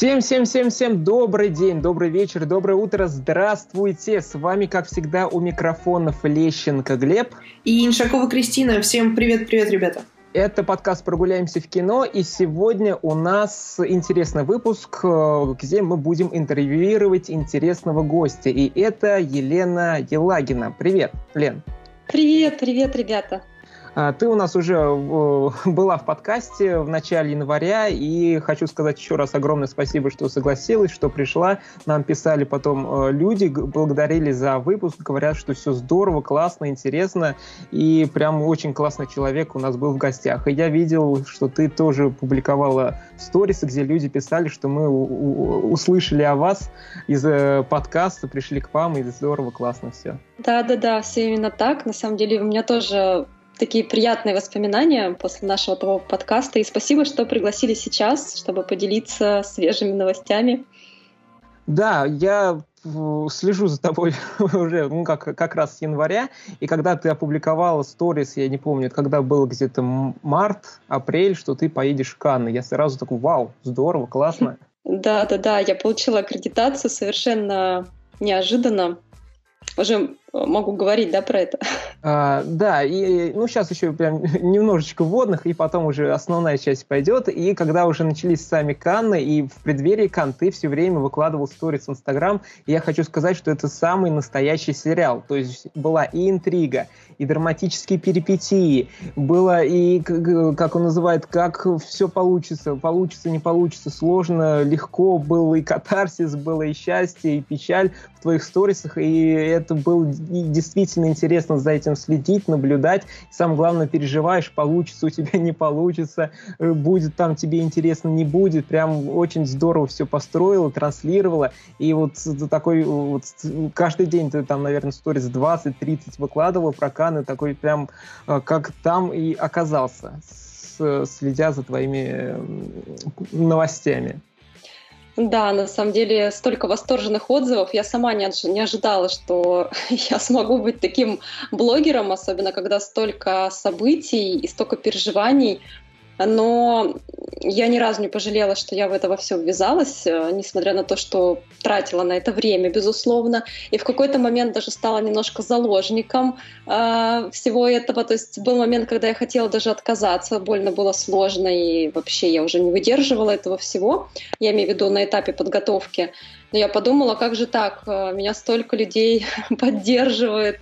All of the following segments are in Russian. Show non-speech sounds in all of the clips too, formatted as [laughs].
Всем-всем-всем-всем добрый день, добрый вечер, доброе утро, здравствуйте! С вами, как всегда, у микрофонов Лещенко Глеб. И Иншакова Кристина. Всем привет-привет, ребята! Это подкаст «Прогуляемся в кино», и сегодня у нас интересный выпуск, э, где мы будем интервьюировать интересного гостя. И это Елена Елагина. Привет, Лен. Привет, привет, ребята. А, ты у нас уже э, [laughs] была в подкасте в начале января, и хочу сказать еще раз огромное спасибо, что согласилась, что пришла. Нам писали потом э, люди, благодарили за выпуск, говорят, что все здорово, классно, интересно, и прям очень классный человек у нас был в гостях. И я видел, что ты тоже публиковала сторисы, где люди писали, что мы услышали о вас из э, подкаста, пришли к вам, и здорово, классно все. Да-да-да, все именно так. На самом деле у меня тоже такие приятные воспоминания после нашего того подкаста. И спасибо, что пригласили сейчас, чтобы поделиться свежими новостями. Да, я слежу за тобой [laughs] уже, ну, как, как раз с января, и когда ты опубликовала сторис, я не помню, когда было где-то март, апрель, что ты поедешь в Канны, я сразу такой, вау, здорово, классно. [laughs] Да, да, да, я получила аккредитацию совершенно неожиданно. Уже могу говорить, да, про это? [laughs] А, да, и ну сейчас еще прям [laughs] немножечко вводных, и потом уже основная часть пойдет. И когда уже начались сами Канны, и в преддверии Кан ты все время выкладывал сторис в Инстаграм, я хочу сказать, что это самый настоящий сериал. То есть была и интрига, и драматические перипетии, было и, как он называет, как все получится, получится, не получится, сложно, легко, был и катарсис, было и счастье, и печаль в твоих сторисах, и это был действительно интересно за этим следить, наблюдать. И самое главное, переживаешь, получится у тебя, [laughs] не получится, э, будет там тебе интересно, не будет. Прям очень здорово все построила, транслировала. И вот такой вот каждый день ты там, наверное, сторис 20-30 выкладывал про Каны, такой прям э, как там и оказался, следя за твоими новостями. Да, на самом деле столько восторженных отзывов. Я сама не, не ожидала, что [laughs] я смогу быть таким блогером, особенно когда столько событий и столько переживаний но я ни разу не пожалела, что я в это во все ввязалась, э, несмотря на то, что тратила на это время, безусловно, и в какой-то момент даже стала немножко заложником э, всего этого. То есть был момент, когда я хотела даже отказаться, больно было сложно, и вообще я уже не выдерживала этого всего. Я имею в виду на этапе подготовки. Но я подумала, как же так, э, меня столько людей [laughs] поддерживает,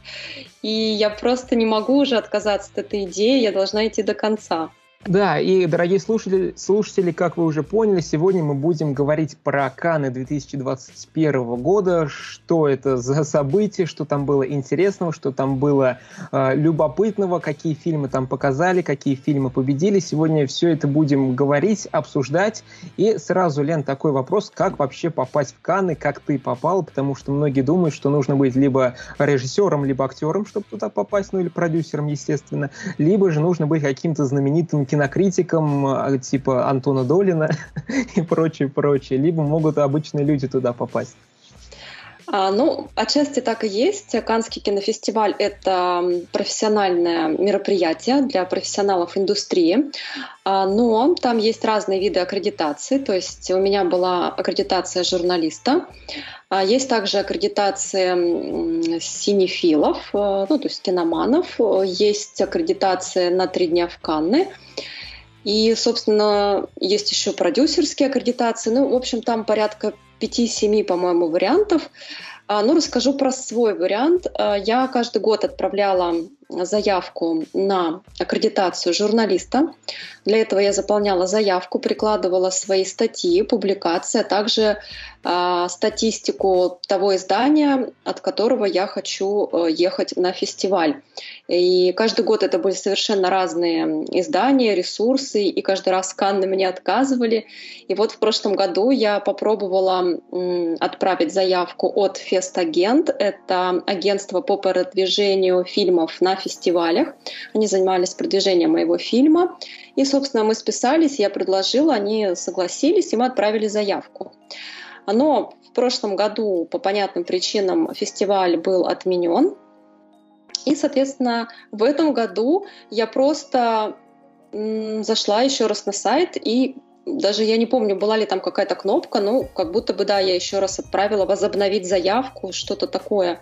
и я просто не могу уже отказаться от этой идеи, я должна идти до конца. Да, и, дорогие слушатели, слушатели, как вы уже поняли, сегодня мы будем говорить про Каны 2021 года, что это за событие, что там было интересного, что там было э, любопытного, какие фильмы там показали, какие фильмы победили. Сегодня все это будем говорить, обсуждать. И сразу, Лен, такой вопрос, как вообще попасть в Каны, как ты попал, потому что многие думают, что нужно быть либо режиссером, либо актером, чтобы туда попасть, ну или продюсером, естественно, либо же нужно быть каким-то знаменитым кинокритикам а, типа Антона Долина [laughs] и прочее, прочее, либо могут обычные люди туда попасть. А, ну, отчасти так и есть. Канский кинофестиваль — это профессиональное мероприятие для профессионалов индустрии, а, но там есть разные виды аккредитации. То есть у меня была аккредитация журналиста, а есть также аккредитация синефилов, э, ну, то есть киноманов, есть аккредитация на три дня в Канны, и, собственно, есть еще продюсерские аккредитации. Ну, в общем, там порядка 5-7, по-моему, вариантов. А, ну, расскажу про свой вариант. А, я каждый год отправляла заявку на аккредитацию журналиста. Для этого я заполняла заявку, прикладывала свои статьи, публикации, а также э, статистику того издания, от которого я хочу э, ехать на фестиваль. И каждый год это были совершенно разные издания, ресурсы, и каждый раз сканы мне отказывали. И вот в прошлом году я попробовала э, отправить заявку от Фестагент. Это агентство по продвижению фильмов на фестивалях. Они занимались продвижением моего фильма. И, собственно, мы списались, я предложила, они согласились, и мы отправили заявку. Но в прошлом году по понятным причинам фестиваль был отменен. И, соответственно, в этом году я просто зашла еще раз на сайт и даже я не помню, была ли там какая-то кнопка, ну, как будто бы, да, я еще раз отправила возобновить заявку, что-то такое.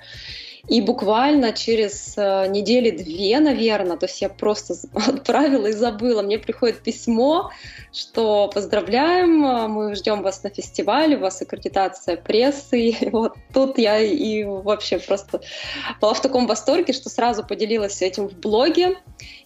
И буквально через э, недели две, наверное, то есть я просто [laughs] отправила и забыла. Мне приходит письмо, что поздравляем, мы ждем вас на фестивале, у вас аккредитация прессы. [laughs] И вот тут я и вообще просто была в таком восторге, что сразу поделилась этим в блоге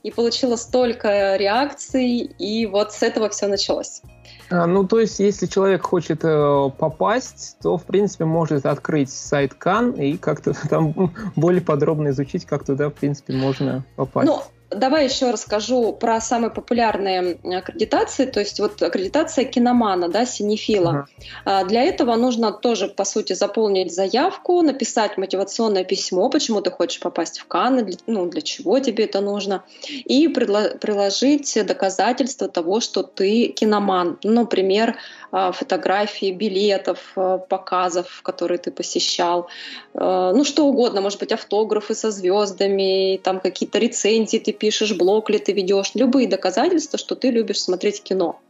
и получила столько реакций, и вот с этого все началось. А, ну, то есть, если человек хочет э, попасть, то, в принципе, может открыть сайт Кан и как-то [laughs] там более подробно изучить, как туда, в принципе, можно попасть. Ну, Давай еще расскажу про самые популярные аккредитации. То есть вот аккредитация киномана, да, синефила. Ага. Для этого нужно тоже, по сути, заполнить заявку, написать мотивационное письмо, почему ты хочешь попасть в Канны, для, ну, для чего тебе это нужно, и приложить доказательства того, что ты киноман. Ну, например, фотографии билетов, а, показов, которые ты посещал, а, ну что угодно, может быть, автографы со звездами, там какие-то рецензии ты пишешь, блог ли ты ведешь, любые доказательства, что ты любишь смотреть кино.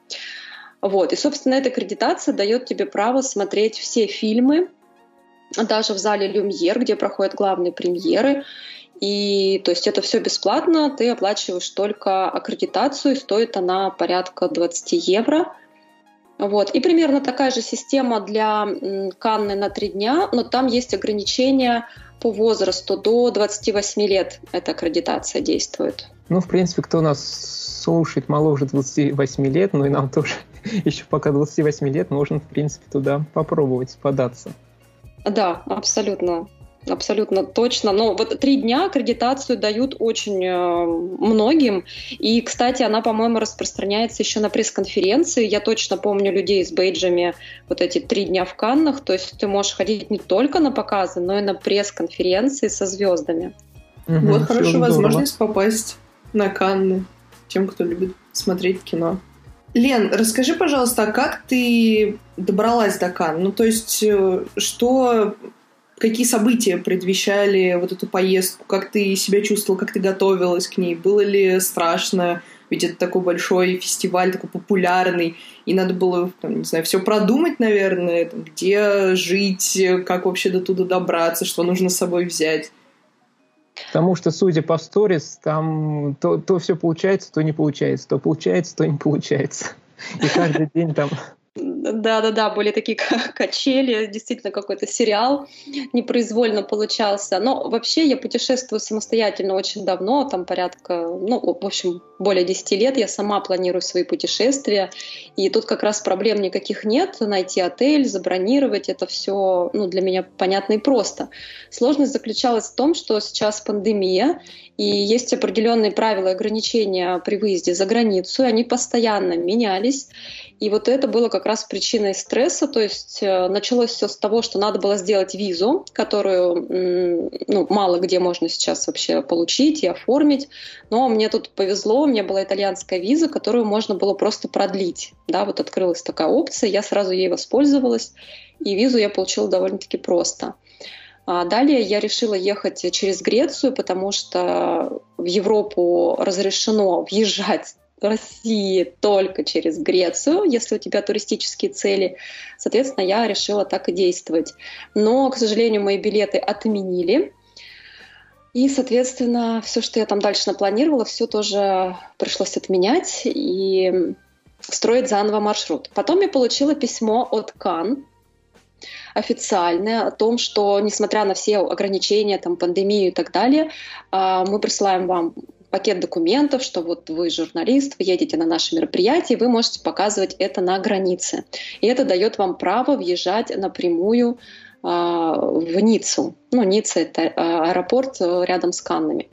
Вот. И, собственно, эта аккредитация дает тебе право смотреть все фильмы, даже в зале Люмьер, где проходят главные премьеры. И то есть это все бесплатно, ты оплачиваешь только аккредитацию, стоит она порядка 20 евро. Вот. И примерно такая же система для Канны на три дня, но там есть ограничения по возрасту. До 28 лет эта аккредитация действует. Ну, в принципе, кто нас слушает моложе 28 лет, ну и нам [laughs] тоже еще пока 28 лет, можно, в принципе, туда попробовать податься. Да, абсолютно. Абсолютно точно. Но вот три дня аккредитацию дают очень э, многим. И, кстати, она, по-моему, распространяется еще на пресс-конференции. Я точно помню людей с бейджами вот эти три дня в Каннах. То есть ты можешь ходить не только на показы, но и на пресс-конференции со звездами. Угу, вот хорошая возможность попасть на Канны тем, кто любит смотреть кино. Лен, расскажи, пожалуйста, а как ты добралась до Кан? Ну, то есть, э, что какие события предвещали вот эту поездку? Как ты себя чувствовала, как ты готовилась к ней? Было ли страшно? Ведь это такой большой фестиваль, такой популярный, и надо было, там, не знаю, все продумать, наверное, там, где жить, как вообще до туда добраться, что нужно с собой взять. Потому что, судя по сторис, там то, то все получается, то не получается, то получается, то не получается. И каждый день там да-да-да, были такие качели, действительно какой-то сериал непроизвольно получался. Но вообще я путешествую самостоятельно очень давно, там порядка, ну, в общем, более 10 лет я сама планирую свои путешествия. И тут как раз проблем никаких нет. Найти отель, забронировать, это все ну, для меня понятно и просто. Сложность заключалась в том, что сейчас пандемия, и есть определенные правила ограничения при выезде за границу, и они постоянно менялись. И вот это было как раз причиной стресса, то есть э, началось все с того, что надо было сделать визу, которую ну, мало где можно сейчас вообще получить и оформить, но мне тут повезло, у меня была итальянская виза, которую можно было просто продлить, да, вот открылась такая опция, я сразу ей воспользовалась, и визу я получила довольно-таки просто. А далее я решила ехать через Грецию, потому что в Европу разрешено въезжать России только через Грецию, если у тебя туристические цели. Соответственно, я решила так и действовать. Но, к сожалению, мои билеты отменили. И, соответственно, все, что я там дальше напланировала, все тоже пришлось отменять и строить заново маршрут. Потом я получила письмо от Кан, официальное о том, что, несмотря на все ограничения, там, пандемию и так далее, а, мы присылаем вам пакет документов, что вот вы журналист, вы едете на наше мероприятие, вы можете показывать это на границе. И это дает вам право въезжать напрямую э, в Ниццу. Ну, Ницца — это э, аэропорт э, рядом с Каннами.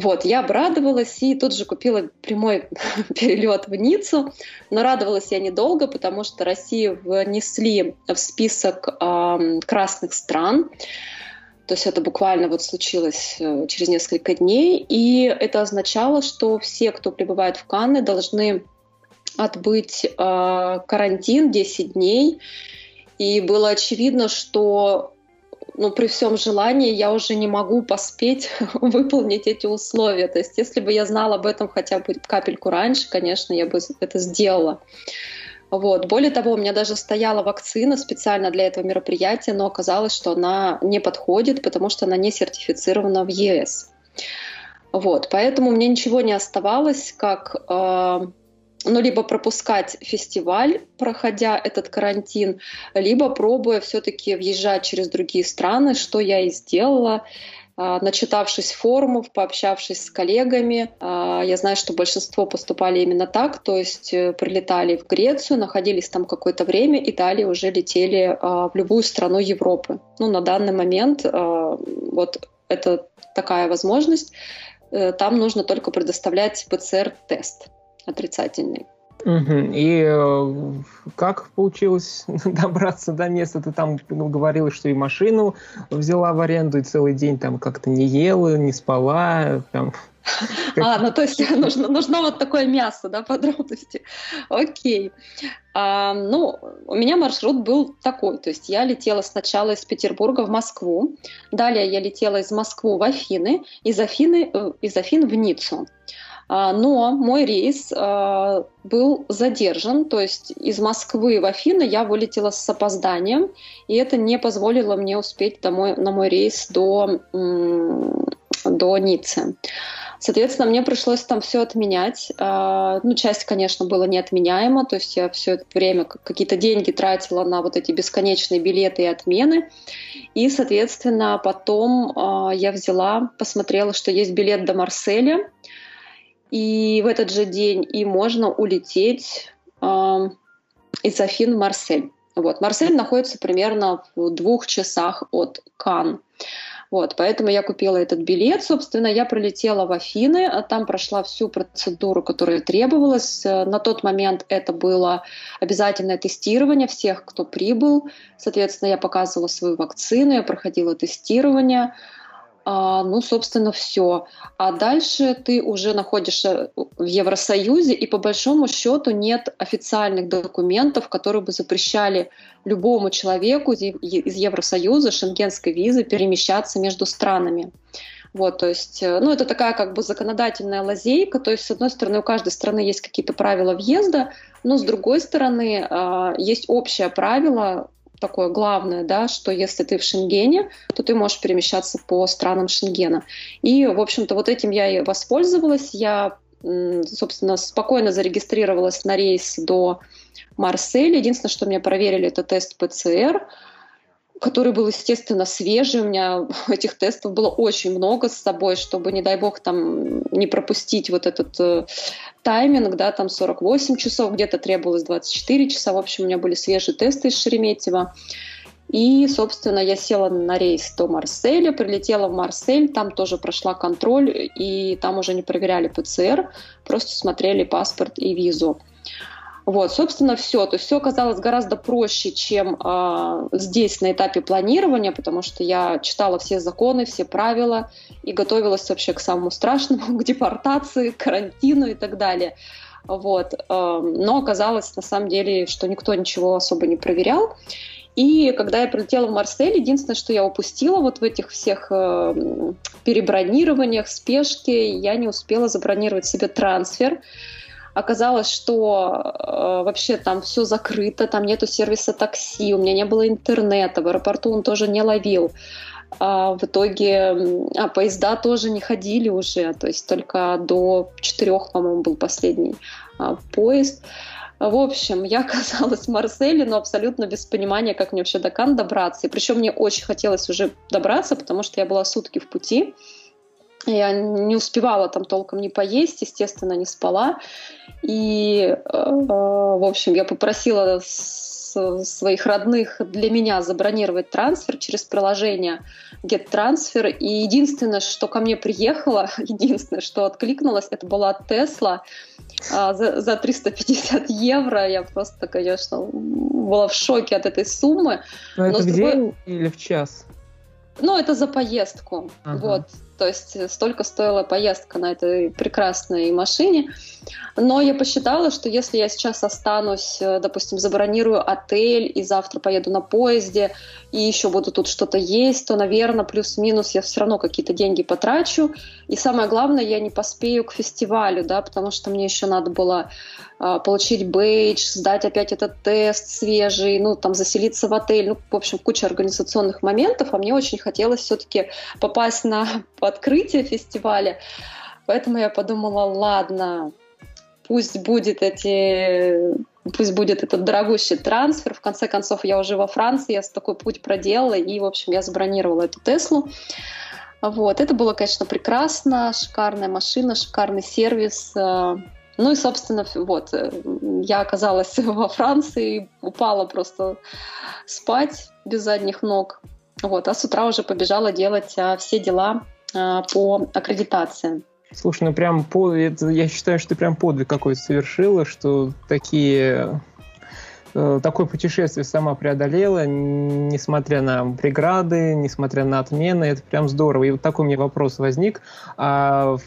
Вот, я обрадовалась и тут же купила прямой [laughs] перелет в Ниццу, но радовалась я недолго, потому что Россию внесли в список э, красных стран. То есть это буквально вот случилось э, через несколько дней, и это означало, что все, кто прибывает в Канны, должны отбыть э, карантин 10 дней. И было очевидно, что ну, при всем желании я уже не могу поспеть [laughs] выполнить эти условия. То есть, если бы я знала об этом хотя бы капельку раньше, конечно, я бы это сделала. Вот. Более того, у меня даже стояла вакцина специально для этого мероприятия, но оказалось, что она не подходит, потому что она не сертифицирована в ЕС. Вот. Поэтому мне ничего не оставалось, как э, ну, либо пропускать фестиваль, проходя этот карантин, либо пробуя все-таки въезжать через другие страны, что я и сделала. А, начитавшись форумов, пообщавшись с коллегами. А, я знаю, что большинство поступали именно так, то есть э, прилетали в Грецию, находились там какое-то время и далее уже летели а, в любую страну Европы. Ну, на данный момент вот это такая возможность. Э, там нужно только предоставлять ПЦР-тест отрицательный. И э, как получилось [laughs] добраться до места? Ты там ну, говорила, что и машину взяла в аренду, и целый день там как-то не ела, не спала. Там. А, ну то есть [laughs] нужно, нужно вот такое мясо, да, [laughs] подробности. Окей. А, ну, у меня маршрут был такой, то есть я летела сначала из Петербурга в Москву, далее я летела из Москвы в Афины, из Афины, э, из Афин в Ниццу. А, но мой рейс а, был задержан, то есть из Москвы в Афины я вылетела с опозданием, и это не позволило мне успеть домой, на мой рейс до, до Ниццы. Соответственно, мне пришлось там все отменять. А, ну, часть, конечно, была неотменяема, то есть я все это время какие-то деньги тратила на вот эти бесконечные билеты и отмены. И, соответственно, потом я взяла, посмотрела, что есть билет до Марселя, и в этот же день и можно улететь э, из Афин в Марсель. Вот. Марсель находится примерно в двух часах от Кан. Вот, поэтому я купила этот билет. Собственно, я пролетела в Афины, а там прошла всю процедуру, которая требовалась. На тот момент это было обязательное тестирование всех, кто прибыл. Соответственно, я показывала свою вакцину, я проходила тестирование. А, ну, собственно, все. А дальше ты уже находишься в Евросоюзе, и по большому счету нет официальных документов, которые бы запрещали любому человеку из Евросоюза, шенгенской визы, перемещаться между странами. Вот, то есть, э, ну, это такая как бы законодательная лазейка, то есть, с одной стороны, у каждой страны есть какие-то правила въезда, но с другой стороны, а, есть общее правило, такое главное, да, что если ты в Шенгене, то ты можешь перемещаться по странам Шенгена. И, в общем-то, вот этим я и воспользовалась. Я, собственно, спокойно зарегистрировалась на рейс до Марселя. Единственное, что мне проверили, это тест ПЦР который был, естественно, свежий. У меня [laughs] этих тестов было очень много с собой, чтобы, не дай бог, там не пропустить вот этот э, тайминг, да, там 48 часов, где-то требовалось 24 часа. В общем, у меня были свежие тесты из Шереметьево. И, собственно, я села на рейс до Марселя, прилетела в Марсель, там тоже прошла контроль, и там уже не проверяли ПЦР, просто смотрели паспорт и визу. Вот, собственно, все. То есть все оказалось гораздо проще, чем э, здесь на этапе планирования, потому что я читала все законы, все правила и готовилась вообще к самому страшному, [laughs] к депортации, к карантину и так далее. Вот. Э, но оказалось на самом деле, что никто ничего особо не проверял. И когда я прилетела в Марсель, единственное, что я упустила вот в этих всех э, перебронированиях, спешке, я не успела забронировать себе трансфер. Оказалось, что э, вообще там все закрыто, там нету сервиса такси, у меня не было интернета, в аэропорту он тоже не ловил. А в итоге а поезда тоже не ходили уже, то есть только до четырех, по-моему, был последний а, поезд. В общем, я [laughs] оказалась в Марселе, но абсолютно без понимания, как мне вообще до Кан добраться. И причем мне очень хотелось уже добраться, потому что я была сутки в пути. Я не успевала там толком не поесть, естественно, не спала. И, э, в общем, я попросила своих родных для меня забронировать трансфер через приложение GetTransfer. И единственное, что ко мне приехало, [laughs] единственное, что откликнулось, это была Тесла за, за 350 евро. Я просто, конечно, была в шоке от этой суммы. Но, Но это в другой... день или в час? Ну, это за поездку. Ага. Вот. То есть столько стоила поездка на этой прекрасной машине. Но я посчитала, что если я сейчас останусь, э, допустим, забронирую отель и завтра поеду на поезде, и еще буду тут что-то есть, то, наверное, плюс-минус я все равно какие-то деньги потрачу. И самое главное, я не поспею к фестивалю, да, потому что мне еще надо было э, получить бейдж, сдать опять этот тест свежий, ну, там, заселиться в отель, ну, в общем, куча организационных моментов, а мне очень хотелось все-таки попасть на [laughs] открытие фестиваля. Поэтому я подумала, ладно, пусть будет эти пусть будет этот дорогущий трансфер. В конце концов, я уже во Франции, я такой путь проделала, и, в общем, я забронировала эту Теслу. Вот, это было, конечно, прекрасно, шикарная машина, шикарный сервис. Э, ну и, собственно, вот, э, я оказалась [laughs] во Франции, упала просто спать без задних ног. Вот, а с утра уже побежала делать а, все дела по аккредитации. Слушай, ну прям по, это, я считаю, что ты прям подвиг какой-то совершила, что такие э, такое путешествие сама преодолела, несмотря на преграды, несмотря на отмены, это прям здорово. И вот такой у меня вопрос возник. А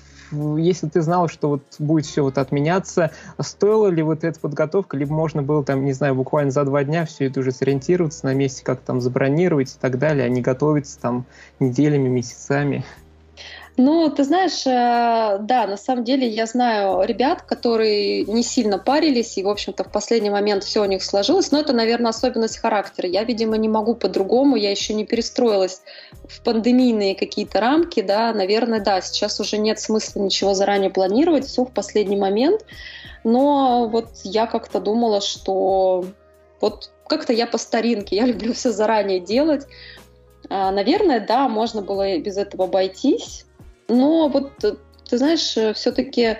если ты знал, что вот будет все вот отменяться, стоила ли вот эта подготовка, либо можно было там, не знаю, буквально за два дня все это уже сориентироваться на месте, как там забронировать и так далее, а не готовиться там неделями, месяцами? Ну, ты знаешь, э, да, на самом деле я знаю ребят, которые не сильно парились, и, в общем-то, в последний момент все у них сложилось, но это, наверное, особенность характера. Я, видимо, не могу по-другому, я еще не перестроилась в пандемийные какие-то рамки, да, наверное, да, сейчас уже нет смысла ничего заранее планировать, все в последний момент, но вот я как-то думала, что вот как-то я по старинке, я [laughs] люблю все заранее делать, а, Наверное, да, можно было без этого обойтись, но вот, э, ты знаешь, э, все-таки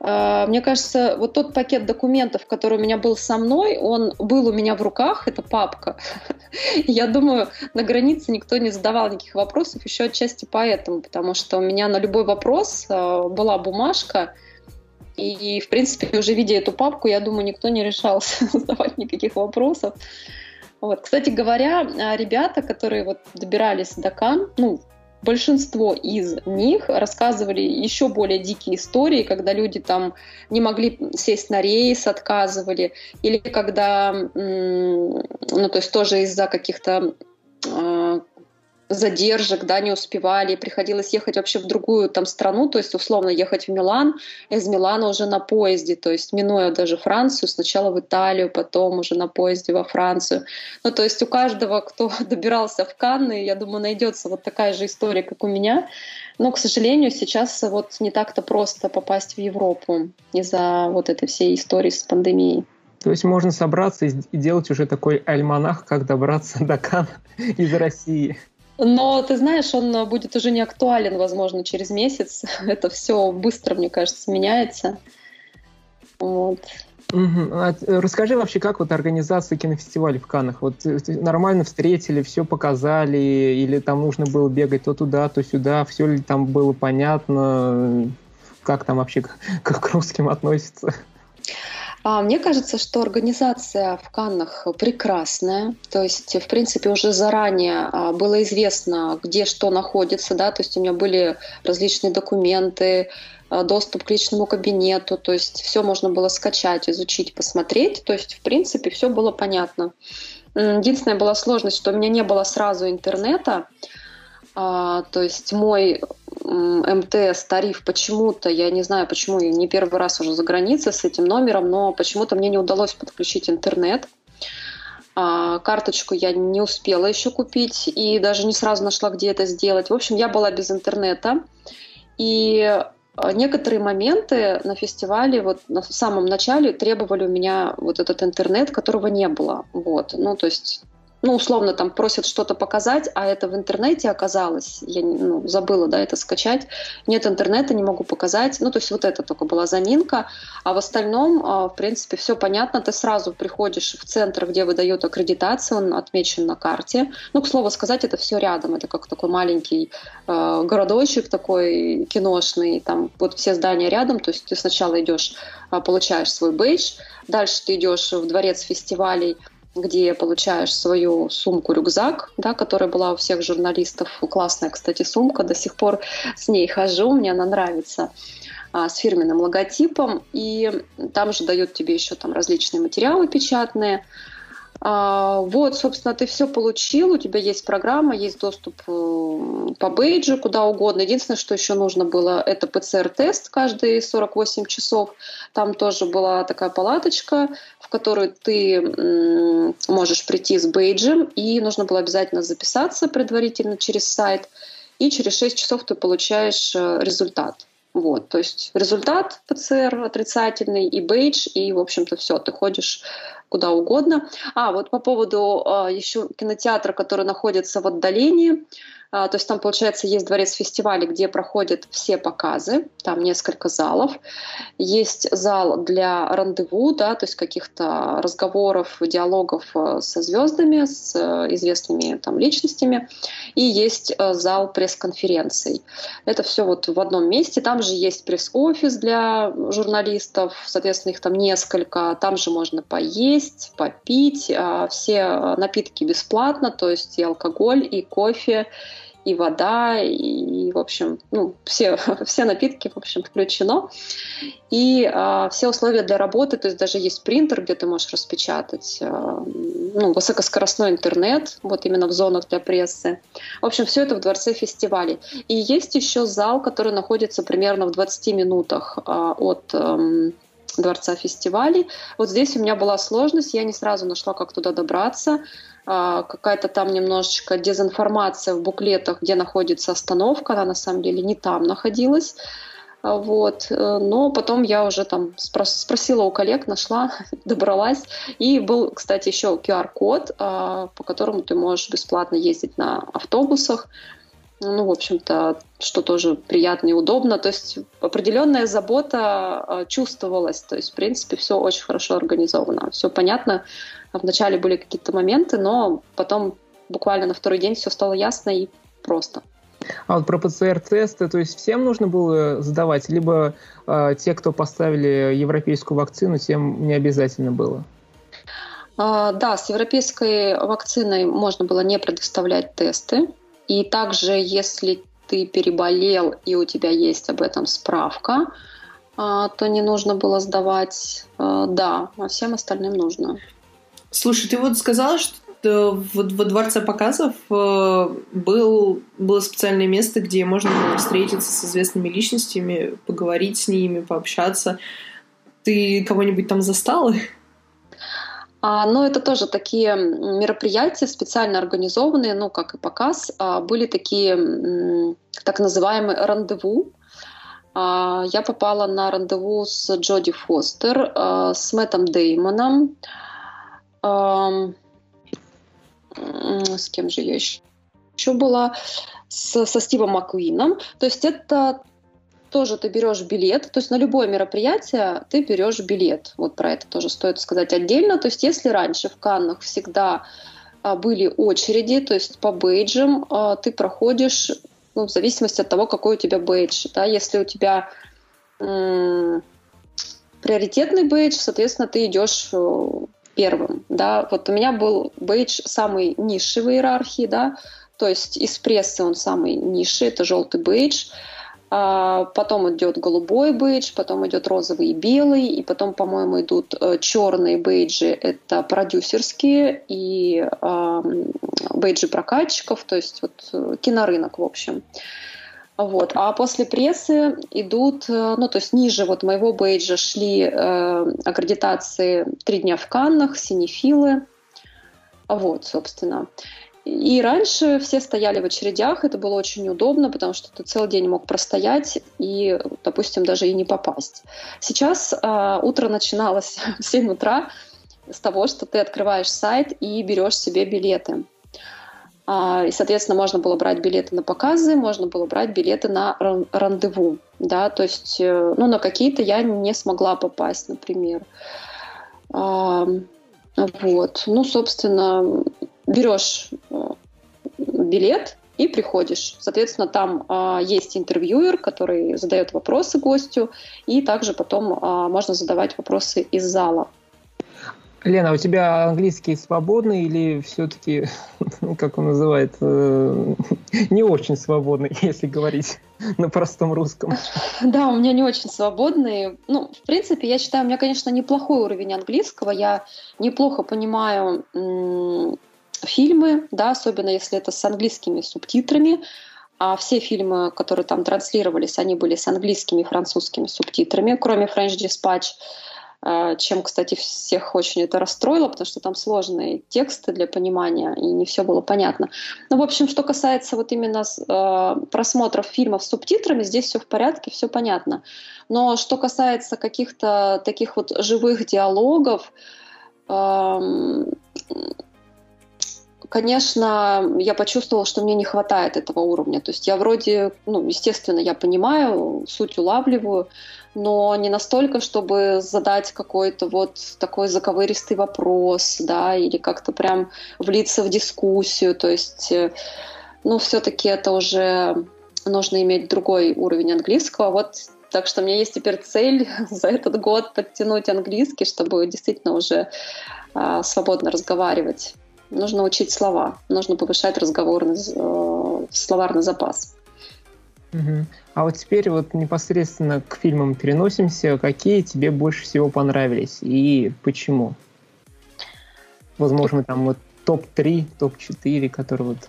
э, мне кажется, вот тот пакет документов, который у меня был со мной, он был у меня в руках, это папка. [laughs] Я думаю, на границе никто не задавал никаких вопросов, еще отчасти поэтому, потому что у меня на любой вопрос была бумажка, и, в принципе, уже видя эту папку, я думаю, никто не решался [laughs] задавать никаких вопросов. Вот. Кстати говоря, ребята, которые вот добирались до Кан, ну, большинство из них рассказывали еще более дикие истории, когда люди там не могли сесть на рейс, отказывали, или когда, ну, то есть тоже из-за каких-то а, задержек, да, не успевали, приходилось ехать вообще в другую там страну, то есть условно ехать в Милан, из Милана уже на поезде, то есть минуя даже Францию, сначала в Италию, потом уже на поезде во Францию. Ну, то есть у каждого, кто [laughs] добирался в Канны, я думаю, найдется вот такая же история, как у меня. Но, к сожалению, сейчас вот не так-то просто попасть в Европу из-за вот этой всей истории с пандемией. То есть можно собраться и делать уже такой альманах, как добраться до Кан [laughs] из России. Но ты знаешь, он будет уже не актуален, возможно, через месяц. [laughs] Это все быстро, мне кажется, меняется. Вот. Угу. А, расскажи вообще, как вот организация кинофестиваля в Каннах? Вот э, нормально встретили, все показали, или там нужно было бегать то туда, то сюда, все ли там было понятно, как там вообще к, к русским относятся? А, мне кажется, что организация в Каннах прекрасная. То есть, в принципе, уже заранее а, было известно, где что находится. Да? То есть у меня были различные документы, а, доступ к личному кабинету. То есть все можно было скачать, изучить, посмотреть. То есть, в принципе, все было понятно. Единственная была сложность, что у меня не было сразу интернета. А, то есть мой МТС тариф почему-то, я не знаю почему, я не первый раз уже за границей с этим номером, но почему-то мне не удалось подключить интернет. А, карточку я не успела еще купить и даже не сразу нашла, где это сделать. В общем, я была без интернета. И а, некоторые моменты на фестивале, вот на самом начале требовали у меня вот этот интернет, которого не было. Вот. Ну, то есть ну, условно, там просят что-то показать, а это в интернете оказалось, я ну, забыла, да, это скачать, нет интернета, не могу показать, ну, то есть вот это только была заминка, а в остальном, а, в принципе, все понятно, ты сразу приходишь в центр, где выдают аккредитацию, он отмечен на карте, ну, к слову сказать, это все рядом, это как такой маленький э, городочек такой киношный, там вот все здания рядом, то есть ты сначала идешь, а, получаешь свой бейдж, дальше ты идешь в дворец фестивалей, где получаешь свою сумку-рюкзак, да, которая была у всех журналистов. Классная, кстати, сумка, до сих пор с ней хожу, мне она нравится а, с фирменным логотипом, и там же дают тебе еще там различные материалы печатные, а, вот, собственно, ты все получил, у тебя есть программа, есть доступ э, по бейджу куда угодно. Единственное, что еще нужно было, это ПЦР-тест каждые 48 часов. Там тоже была такая палаточка, в которую ты можешь прийти с бейджем, и нужно было обязательно записаться предварительно через сайт, и через 6 часов ты получаешь э, результат. Вот, то есть результат ПЦР отрицательный и бейдж, и, в общем-то, все, ты ходишь куда угодно. А, вот по поводу э, еще кинотеатра, который находится в отдалении, то есть там, получается, есть дворец фестиваля, где проходят все показы, там несколько залов. Есть зал для рандеву, да, то есть каких-то разговоров, диалогов э, со звездами, с э, известными там личностями. И есть э, зал пресс-конференций. Это все вот в одном месте. Там же есть пресс-офис для журналистов, соответственно, их там несколько. Там же можно поесть, попить. А, все напитки бесплатно, то есть и алкоголь, и кофе, и вода, и, в общем, ну, все, [laughs] все напитки, в общем, включено. И а, все условия для работы, то есть даже есть принтер, где ты можешь распечатать, а, ну, высокоскоростной интернет, вот именно в зонах для прессы. В общем, все это в Дворце фестивалей. И есть еще зал, который находится примерно в 20 минутах а, от а, Дворца фестивалей. Вот здесь у меня была сложность, я не сразу нашла, как туда добраться. А, какая-то там немножечко дезинформация в буклетах, где находится остановка, она на самом деле не там находилась. А, вот. Э, но потом я уже там спросила у коллег, нашла, [laughs] добралась. И был, кстати, еще QR-код, а, по которому ты можешь бесплатно ездить на автобусах. Ну, в общем-то, что тоже приятно и удобно. То есть определенная забота чувствовалась. То есть, в принципе, все очень хорошо организовано. Все понятно, Вначале были какие-то моменты, но потом буквально на второй день все стало ясно и просто. А вот про ПЦР-тесты, то есть всем нужно было сдавать, либо э, те, кто поставили европейскую вакцину, тем не обязательно было? А, да, с европейской вакциной можно было не предоставлять тесты. И также, если ты переболел и у тебя есть об этом справка, а, то не нужно было сдавать. А, да, а всем остальным нужно. Слушай, ты вот сказала, что во, во дворце показов э, был, было специальное место, где можно было встретиться с известными личностями, поговорить с ними, пообщаться. Ты кого-нибудь там застала? А, ну, это тоже такие мероприятия специально организованные, ну, как и показ. А, были такие так называемые рандеву. А, я попала на рандеву с Джоди Фостер, с Мэттом Деймоном, с кем же я еще была, с, со Стивом Маккуином. То есть это тоже ты берешь билет, то есть на любое мероприятие ты берешь билет. Вот про это тоже стоит сказать отдельно. То есть если раньше в Каннах всегда а, были очереди, то есть по бейджам а, ты проходишь, ну, в зависимости от того, какой у тебя бейдж. Да? Если у тебя м- приоритетный бейдж, соответственно, ты идешь э, первым, да, вот у меня был бейдж самый низший в иерархии, да, то есть из прессы он самый низший, это желтый бейдж, потом идет голубой бейдж, потом идет розовый и белый, и потом, по-моему, идут э, черные бейджи, это продюсерские и бейджи прокатчиков, то есть вот э, кинорынок, в общем. Вот. А после прессы идут, э, ну, то есть ниже вот моего бейджа шли э, аккредитации «Три дня в Каннах», «Синефилы». Вот, собственно. И раньше все стояли в очередях, это было очень удобно, потому что ты целый день мог простоять и, допустим, даже и не попасть. Сейчас э, утро начиналось [laughs] в 7 утра с того, что ты открываешь сайт и берешь себе билеты. А, и, соответственно, можно было брать билеты на показы, можно было брать билеты на рандеву. Да, то есть, э, ну, на какие-то я не смогла попасть, например. Вот. Ну, собственно, берешь э, билет и приходишь. Соответственно, там а, есть интервьюер, который задает вопросы гостю, и также потом а, можно задавать вопросы из зала. Лена, у тебя английский свободный или все-таки, [laughs] как он называет, э, [laughs] не очень свободный, [laughs] если говорить на простом русском? Да, у меня не очень свободный. Ну, в принципе, я считаю, у меня, конечно, неплохой уровень английского. Я неплохо понимаю фильмы, да, особенно если это с английскими субтитрами. А все фильмы, которые там транслировались, они были с английскими и французскими субтитрами, кроме French Dispatch. А, чем, кстати, всех очень это расстроило, потому что там сложные тексты для понимания, и не все было понятно. Ну, в общем, что касается вот именно э, просмотров фильмов с субтитрами, здесь все в порядке, все понятно. Но что касается каких-то таких вот живых диалогов, конечно, я почувствовала, что мне не хватает этого уровня. То есть я вроде, ну, естественно, я понимаю, суть улавливаю, но не настолько, чтобы задать какой-то вот такой заковыристый вопрос, да, или как-то прям влиться в дискуссию. То есть, э, ну, все-таки это уже нужно иметь другой уровень английского. Вот так что у меня есть теперь цель [laughs] за этот год подтянуть английский, чтобы действительно уже э, свободно разговаривать. Нужно учить слова, нужно повышать разговорный, э, словарный запас. Угу. А вот теперь вот непосредственно к фильмам переносимся. Какие тебе больше всего понравились и почему? Возможно, там вот топ-3, топ-4, которые вот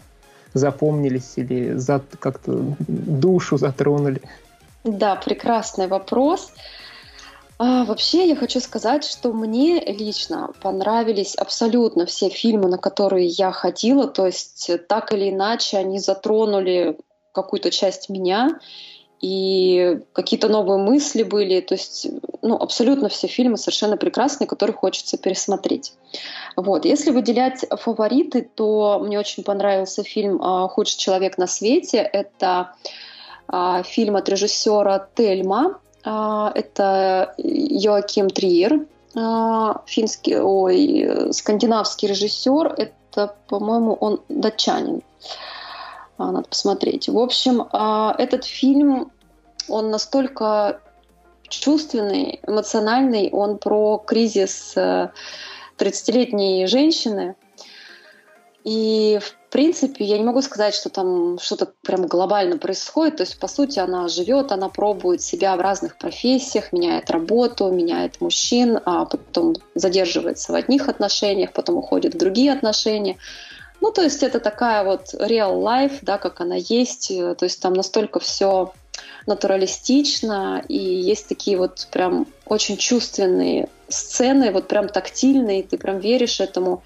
запомнились или за, как-то душу затронули? Да, прекрасный вопрос. А, вообще я хочу сказать, что мне лично понравились абсолютно все фильмы, на которые я ходила. То есть так или иначе они затронули какую-то часть меня, и какие-то новые мысли были. То есть, ну, абсолютно все фильмы совершенно прекрасные, которые хочется пересмотреть. Вот. Если выделять фавориты, то мне очень понравился фильм а, «Худший человек на свете». Это а, фильм от режиссера Тельма. А, это Йоаким Триер, финский, ой, скандинавский режиссер. Это, по-моему, он датчанин. А, надо посмотреть. В общем, а, этот фильм, он настолько чувственный, эмоциональный, он про кризис 30-летней э, женщины. И, в принципе, я не могу сказать, что там что-то прям глобально происходит. То есть, по сути, она живет, она пробует себя в разных профессиях, меняет работу, меняет мужчин, а потом задерживается в одних отношениях, потом уходит в другие отношения. Ну, то есть это такая вот real life, да, как она есть. То есть там настолько все натуралистично, и есть такие вот прям очень чувственные сцены, вот прям тактильные, ты прям веришь этому,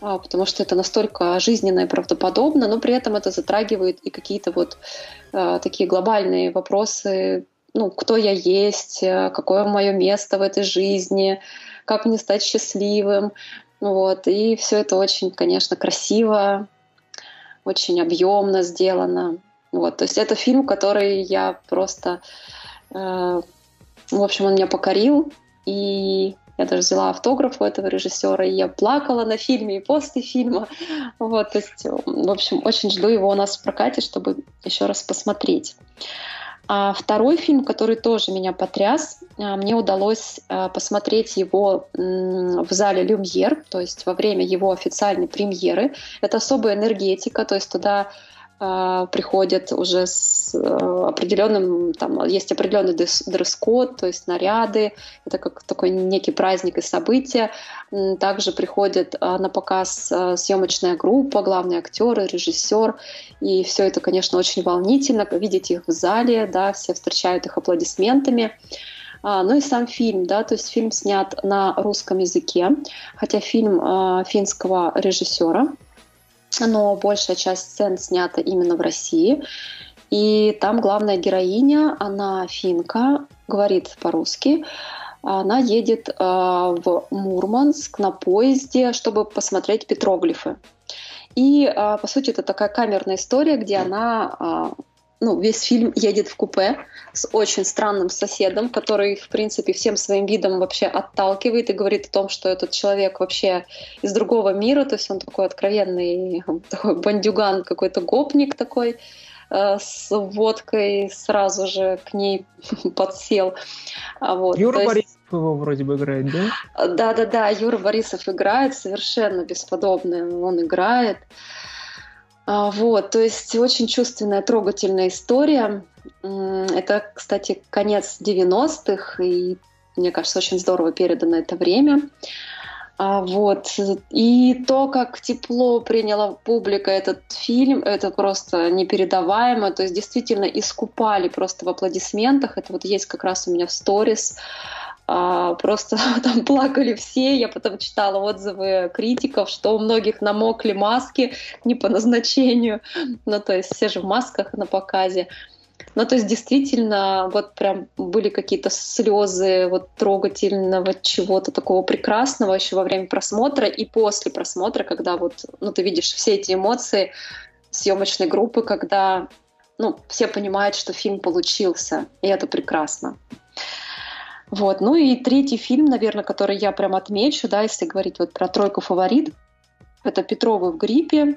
потому что это настолько жизненно и правдоподобно, но при этом это затрагивает и какие-то вот а, такие глобальные вопросы, ну, кто я есть, а, какое мое место в этой жизни, как мне стать счастливым, вот, и все это очень, конечно, красиво, очень объемно сделано. Вот, то есть это фильм, который я просто, э, в общем, он меня покорил, и я даже взяла автограф у этого режиссера, и я плакала на фильме и после фильма. Вот, то есть, в общем, очень жду его у нас в прокате, чтобы еще раз посмотреть. А второй фильм, который тоже меня потряс, а, мне удалось а, посмотреть его в зале Люмьер, то есть во время его официальной премьеры. Это особая энергетика, то есть туда приходят уже с э, определенным, там есть определенный дресс-код, то есть наряды, это как такой некий праздник и событие. Также приходит а, на показ а, съемочная группа, главный актер, режиссер, и все это, конечно, очень волнительно, видеть их в зале, да, все встречают их аплодисментами. ну и сам фильм, да, то есть фильм снят на русском языке, хотя фильм финского режиссера, но большая часть сцен снята именно в России. И там главная героиня, она финка, говорит по-русски. Она едет э, в Мурманск на поезде, чтобы посмотреть петроглифы. И, э, по сути, это такая камерная история, где она э, ну, весь фильм едет в купе с очень странным соседом, который, в принципе, всем своим видом вообще отталкивает и говорит о том, что этот человек вообще из другого мира, то есть он такой откровенный такой бандюган, какой-то гопник такой. э, с водкой сразу же к ней [laughs] подсел. А вот. Юра есть... Борисов его вроде бы играет, да? Да-да-да, Юра Борисов играет, совершенно бесподобно он играет. А, вот, то есть очень чувственная, трогательная история. Это, кстати, конец 90-х, и мне кажется, очень здорово передано это время. А, вот. И то, как тепло приняла публика этот фильм, это просто непередаваемо. То есть действительно искупали просто в аплодисментах. Это вот есть как раз у меня в сторис. А, просто [laughs] там плакали все. Я потом читала отзывы критиков, что у многих намокли маски не по назначению. Ну, то есть все же в масках на показе. Ну, то есть действительно, вот прям были какие-то слезы вот трогательного чего-то такого прекрасного еще во время просмотра и после просмотра, когда вот, ну, ты видишь все эти эмоции съемочной группы, когда, ну, все понимают, что фильм получился, и это прекрасно. Вот. Ну и третий фильм, наверное, который я прям отмечу, да, если говорить вот про тройку фаворит, это «Петровы в гриппе»,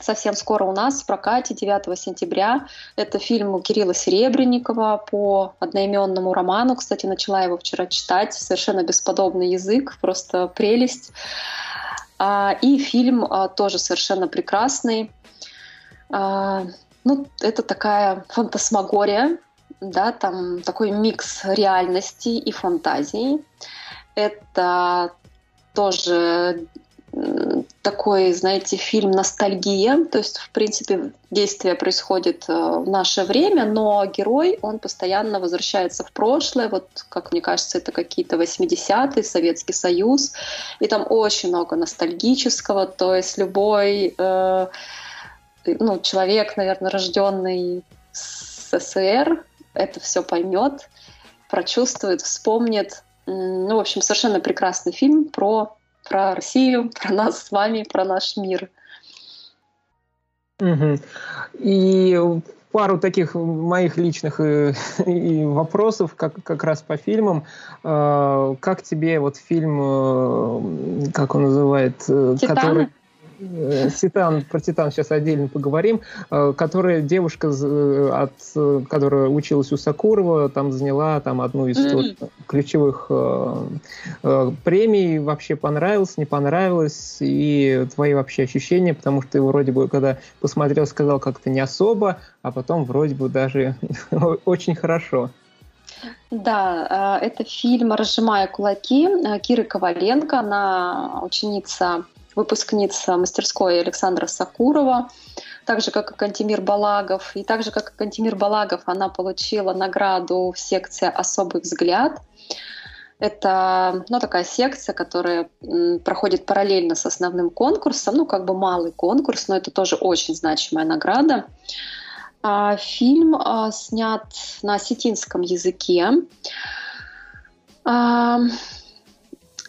совсем скоро у нас в прокате 9 сентября. Это фильм Кирилла Серебренникова по одноименному роману. Кстати, начала его вчера читать. Совершенно бесподобный язык, просто прелесть. А, и фильм а, тоже совершенно прекрасный. А, ну, это такая фантасмагория, да, там такой микс реальности и фантазии. Это тоже такой, знаете, фильм ностальгия. То есть, в принципе, действие происходит э, в наше время, но герой, он постоянно возвращается в прошлое. Вот, как мне кажется, это какие-то 80-е, Советский Союз. И там очень много ностальгического. То есть любой э, ну, человек, наверное, рожденный СССР, это все поймет, прочувствует, вспомнит. Ну, в общем, совершенно прекрасный фильм про про Россию, [laughs] про нас с вами, про наш мир. Угу. И пару таких моих личных и, э, [laughs] и вопросов как, как раз по фильмам. Э, как тебе вот фильм, э, как он называет, Титаны? который Титан, про Титан сейчас отдельно поговорим, э, которая девушка, э, от, которая училась у Сакурова, там заняла там одну из mm-hmm. ключевых премий. Вообще понравилось, не понравилось, и твои вообще ощущения, потому что ты вроде бы, когда посмотрел, сказал как-то не особо, а потом вроде бы даже [laughs] очень хорошо. Да, это фильм «Разжимая кулаки» Киры Коваленко. Она ученица выпускница мастерской Александра Сакурова, так же, как и Кантимир Балагов. И так же, как и Кантимир Балагов, она получила награду в секции «Особый взгляд». Это ну, такая секция, которая проходит параллельно с основным конкурсом, ну, как бы малый конкурс, но это тоже очень значимая награда. А, фильм а, снят на осетинском языке.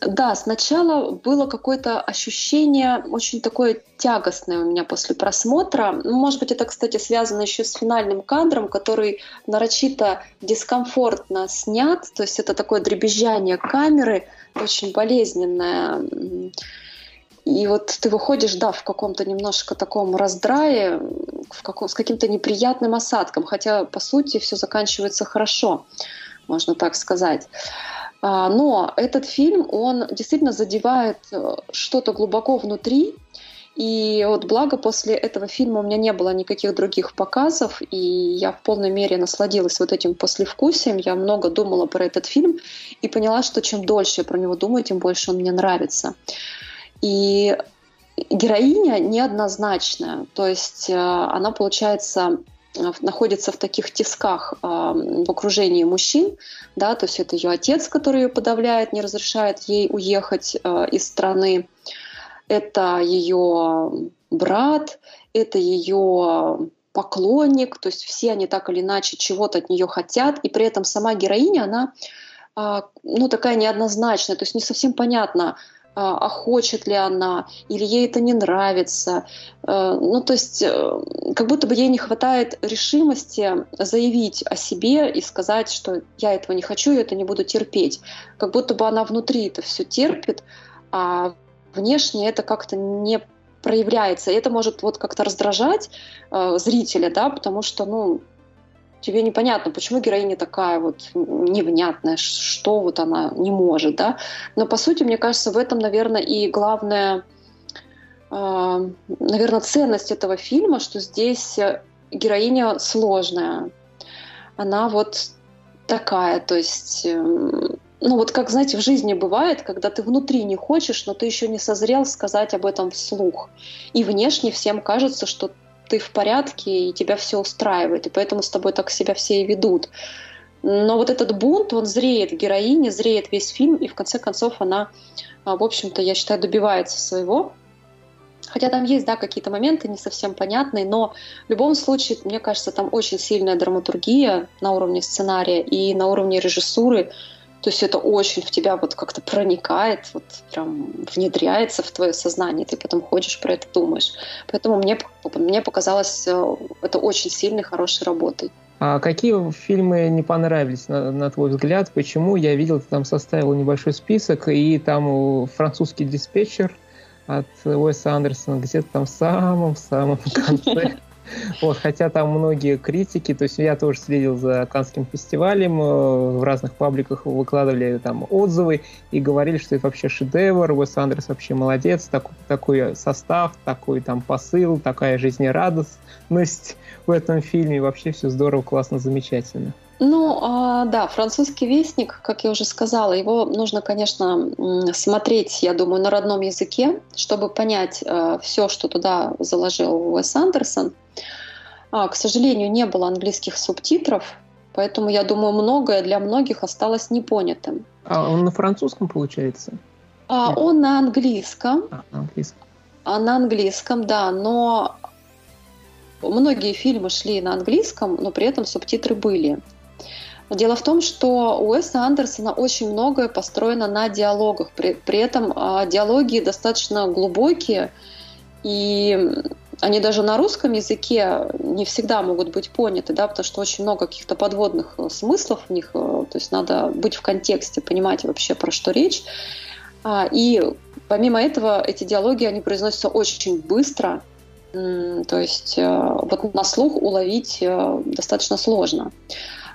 Да, сначала было какое-то ощущение очень такое тягостное у меня после просмотра. Ну, может быть, это, кстати, связано еще с финальным кадром, который нарочито дискомфортно снят. То есть это такое дребезжание камеры, очень болезненное. И вот ты выходишь, да, в каком-то немножко таком раздрае, в каком, с каким-то неприятным осадком, хотя, по сути, все заканчивается хорошо, можно так сказать. А, но этот фильм, он действительно задевает э, что-то глубоко внутри, и вот благо после этого фильма у меня не было никаких других показов, и я в полной мере насладилась вот этим послевкусием. Я много думала про этот фильм и поняла, что чем дольше я про него думаю, тем больше он мне нравится. И героиня неоднозначная, то есть э, она, получается, находится в таких тисках в окружении мужчин, да, то есть это ее отец, который ее подавляет, не разрешает ей уехать э, из страны, это ее брат, это ее поклонник, то есть все они так или иначе чего-то от нее хотят, и при этом сама героиня, она а, ну, такая неоднозначная, то есть не совсем понятно, а, а хочет ли она, или ей это не нравится. Э, ну, то есть э, как будто бы ей не хватает решимости заявить о себе и сказать, что я этого не хочу, я это не буду терпеть. Как будто бы она внутри это все терпит, а внешне это как-то не проявляется. И это может вот как-то раздражать э, зрителя, да, потому что, ну, тебе непонятно, почему героиня такая вот невнятная, что вот она не может, да. Но по сути, мне кажется, в этом, наверное, и главное, э, наверное, ценность этого фильма, что здесь героиня сложная. Она вот такая, то есть эм, ну вот как, знаете, в жизни бывает, когда ты внутри не хочешь, но ты еще не созрел сказать об этом вслух. И внешне всем кажется, что ты в порядке, и тебя все устраивает, и поэтому с тобой так себя все и ведут. Но вот этот бунт, он зреет в героине, зреет весь фильм, и в конце концов она, а, в общем-то, я считаю, добивается своего. Хотя там есть, да, какие-то моменты не совсем понятные, но в любом случае, мне кажется, там очень сильная драматургия на уровне сценария и на уровне режиссуры. То есть это очень в тебя вот как-то проникает, вот прям внедряется в твое сознание, ты потом ходишь про это думаешь. Поэтому мне, мне показалось э, это очень сильной, хорошей работой. А какие фильмы не понравились, на, на твой взгляд? Почему? Я видел, ты там составил небольшой список, и там французский диспетчер от Уэса Андерсона где-то там в самом-самом [laughs] конце. Вот, хотя там многие критики, то есть я тоже следил за Канским фестивалем, э, в разных пабликах выкладывали там отзывы и говорили, что это вообще шедевр, Уэс Андерс вообще молодец, такой, такой состав, такой там посыл, такая жизнерадостность в этом фильме, вообще все здорово, классно, замечательно. Ну, а, да, французский вестник, как я уже сказала, его нужно, конечно, смотреть, я думаю, на родном языке, чтобы понять э, все, что туда заложил Уэс Андерсон. А, к сожалению, не было английских субтитров, поэтому, я думаю, многое для многих осталось непонятым. А он на французском, получается? А, он на английском. А, на английском. А, на английском, да, но многие фильмы шли на английском, но при этом субтитры были. Дело в том, что у Уэса Андерсона очень многое построено на диалогах. При, при этом а, диалоги достаточно глубокие, и они даже на русском языке не всегда могут быть поняты, да, потому что очень много каких-то подводных э, смыслов в них, э, то есть надо быть в контексте, понимать вообще, про что речь. А, и помимо этого, эти диалоги, они произносятся очень быстро, то есть э, вот на слух уловить достаточно сложно.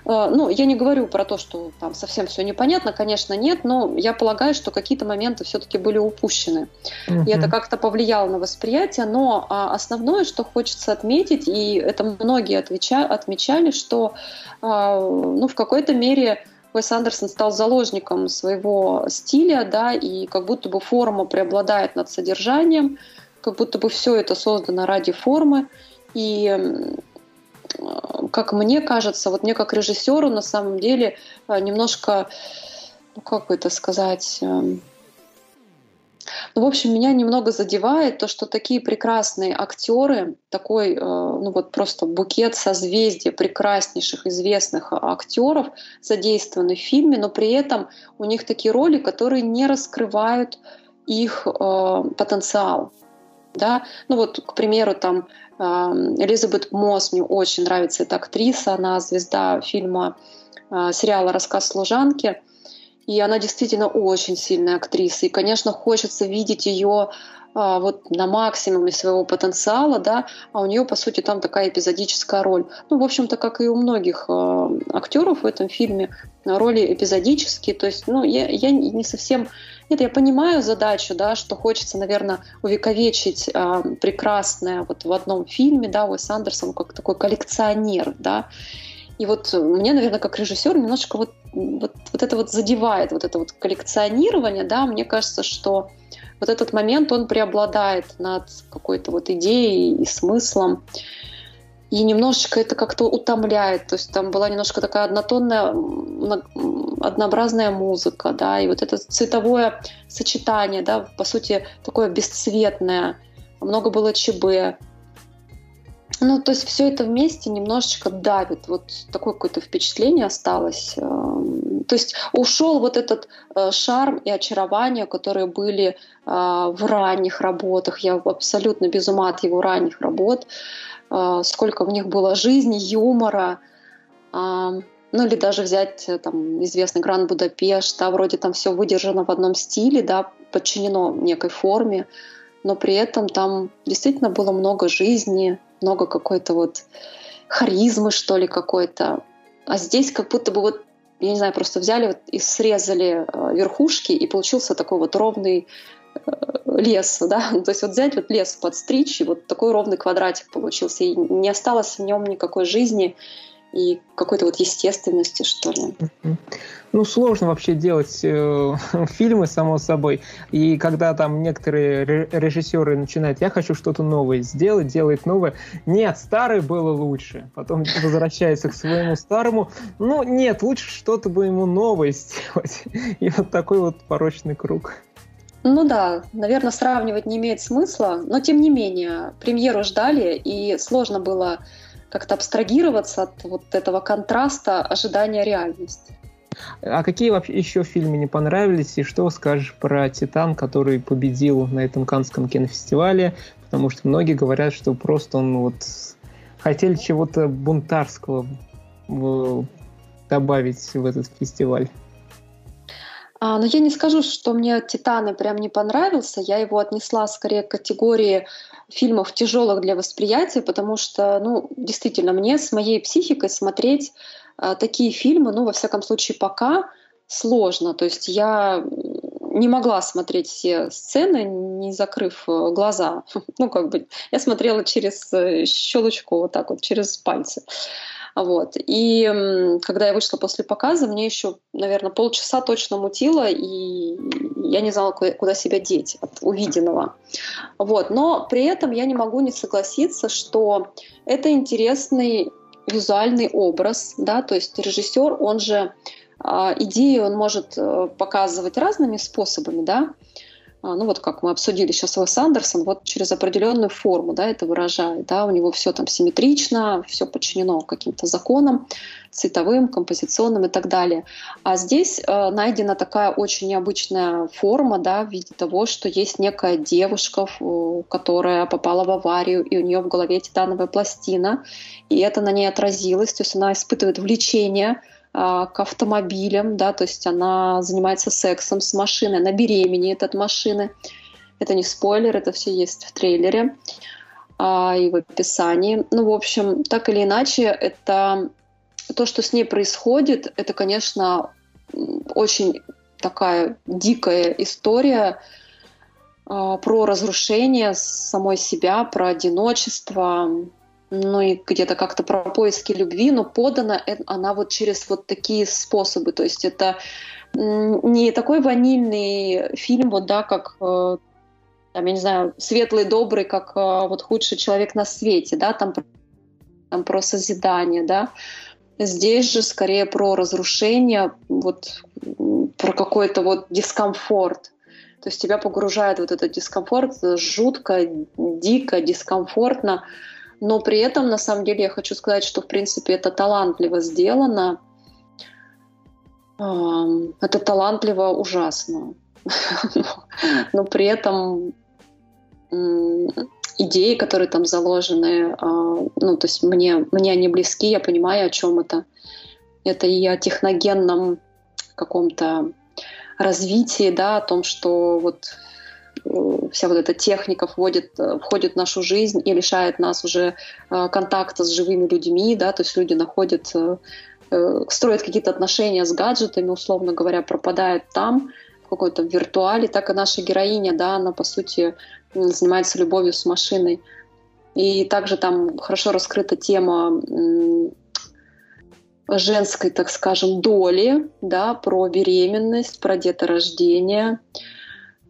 Э, ну, я не говорю про то, что там совсем все непонятно, конечно, нет, но я полагаю, что какие-то моменты все-таки были упущены. Угу. И это как-то повлияло на восприятие, но а, основное, что хочется отметить, и это многие отвеча, отмечали, что а, ну, в какой-то мере Уэс Андерсон стал заложником своего стиля, да, и как будто бы форма преобладает над содержанием, как будто бы все это создано ради формы. И как мне кажется, вот мне как режиссеру на самом деле э, немножко, ну как это сказать, эм, ну, в общем, меня немного задевает то, что такие прекрасные актеры, такой, э, ну вот просто букет созвездия прекраснейших известных актеров задействованы в фильме, но при этом у них такие роли, которые не раскрывают их э, потенциал. Да? Ну вот, к примеру, там Элизабет Мосс, мне очень нравится эта актриса, она звезда фильма, а, сериала «Рассказ служанки», и она действительно очень сильная актриса. И, конечно, хочется видеть ее вот на максимуме своего потенциала, да, а у нее, по сути, там такая эпизодическая роль. Ну, в общем-то, как и у многих э, актеров в этом фильме, роли эпизодические. То есть, ну, я, я не совсем нет, я понимаю задачу, да, что хочется, наверное, увековечить э, прекрасное вот в одном фильме, да, Уэс Андерсон как такой коллекционер, да. И вот мне, наверное, как режиссер немножко вот, вот, вот это вот задевает, вот это вот коллекционирование, да, мне кажется, что вот этот момент, он преобладает над какой-то вот идеей и смыслом. И немножечко это как-то утомляет. То есть там была немножко такая однотонная, однообразная музыка, да, и вот это цветовое сочетание, да, по сути, такое бесцветное. Много было ЧБ. Ну, то есть все это вместе немножечко давит. Вот такое какое-то впечатление осталось. То есть ушел вот этот э, шарм и очарование, которые были э, в ранних работах. Я абсолютно без ума от его ранних работ. Э, сколько в них было жизни, юмора. Ну или даже взять там известный Гранд Будапешт, да, вроде там все выдержано в одном стиле, да, подчинено некой форме но при этом там действительно было много жизни, много какой-то вот харизмы, что ли, какой-то. А здесь как будто бы вот, я не знаю, просто взяли вот и срезали э, верхушки, и получился такой вот ровный э, лес, да, [laughs] то есть вот взять вот лес подстричь, и вот такой ровный квадратик получился, и не осталось в нем никакой жизни, и какой-то вот естественности, что ли. Ну, сложно вообще делать э, [laughs] фильмы, само собой. И когда там некоторые режиссеры начинают, я хочу что-то новое сделать, делает новое. Нет, старое было лучше. Потом [laughs] возвращается к своему старому. Ну, нет, лучше что-то бы ему новое сделать. [laughs] И вот такой вот порочный круг. Ну да, наверное, сравнивать не имеет смысла, но тем не менее, премьеру ждали, и сложно было как-то абстрагироваться от вот этого контраста ожидания реальности. А какие вообще еще фильмы не понравились, и что скажешь про «Титан», который победил на этом Канском кинофестивале? Потому что многие говорят, что просто он вот хотели чего-то бунтарского добавить в этот фестиваль. А, но я не скажу, что мне «Титаны» прям не понравился. Я его отнесла скорее к категории фильмов тяжелых для восприятия, потому что, ну, действительно, мне с моей психикой смотреть а, такие фильмы, ну, во всяком случае, пока сложно. То есть я не могла смотреть все сцены, не закрыв э, глаза. [laughs] Ну, как бы я смотрела через э, щелочку, вот так вот, через пальцы. Вот. И когда я вышла после показа, мне еще, наверное, полчаса точно мутило, и я не знала, куда себя деть от увиденного. Вот. Но при этом я не могу не согласиться, что это интересный визуальный образ, да, то есть режиссер, он же а, идеи он может э, показывать разными способами, да, ну вот как мы обсудили сейчас Уэс Андерсон, вот через определенную форму да, это выражает. Да, у него все там симметрично, все подчинено каким-то законам, цветовым, композиционным и так далее. А здесь э, найдена такая очень необычная форма да, в виде того, что есть некая девушка, которая попала в аварию, и у нее в голове титановая пластина, и это на ней отразилось, то есть она испытывает влечение а, к автомобилям, да, то есть она занимается сексом с машиной, она беременеет от машины. Это не спойлер, это все есть в трейлере а, и в описании. Ну, в общем, так или иначе, это то, что с ней происходит, это, конечно, очень такая дикая история а, про разрушение самой себя, про одиночество, ну и где-то как-то про поиски любви, но подана она вот через вот такие способы. То есть это не такой ванильный фильм, вот да, как э, там, я не знаю, светлый, добрый, как э, вот худший человек на свете, да, там, там про созидание, да. Здесь же скорее про разрушение, вот про какой-то вот дискомфорт. То есть тебя погружает вот этот дискомфорт, жутко, дико, дискомфортно но при этом, на самом деле, я хочу сказать, что, в принципе, это талантливо сделано. Это талантливо ужасно. [laughs] Но при этом идеи, которые там заложены, а, ну, то есть мне, мне они близки, я понимаю, о чем это. Это и о техногенном каком-то развитии, да, о том, что вот вся вот эта техника входит, э, входит в нашу жизнь и лишает нас уже э, контакта с живыми людьми, да, то есть люди находят, строят какие-то отношения с гаджетами, условно говоря, пропадают там, в какой-то виртуале, так и наша героиня, да, она, по сути, занимается любовью с машиной. И также там хорошо раскрыта тема женской, так скажем, доли, да, про беременность, про деторождение,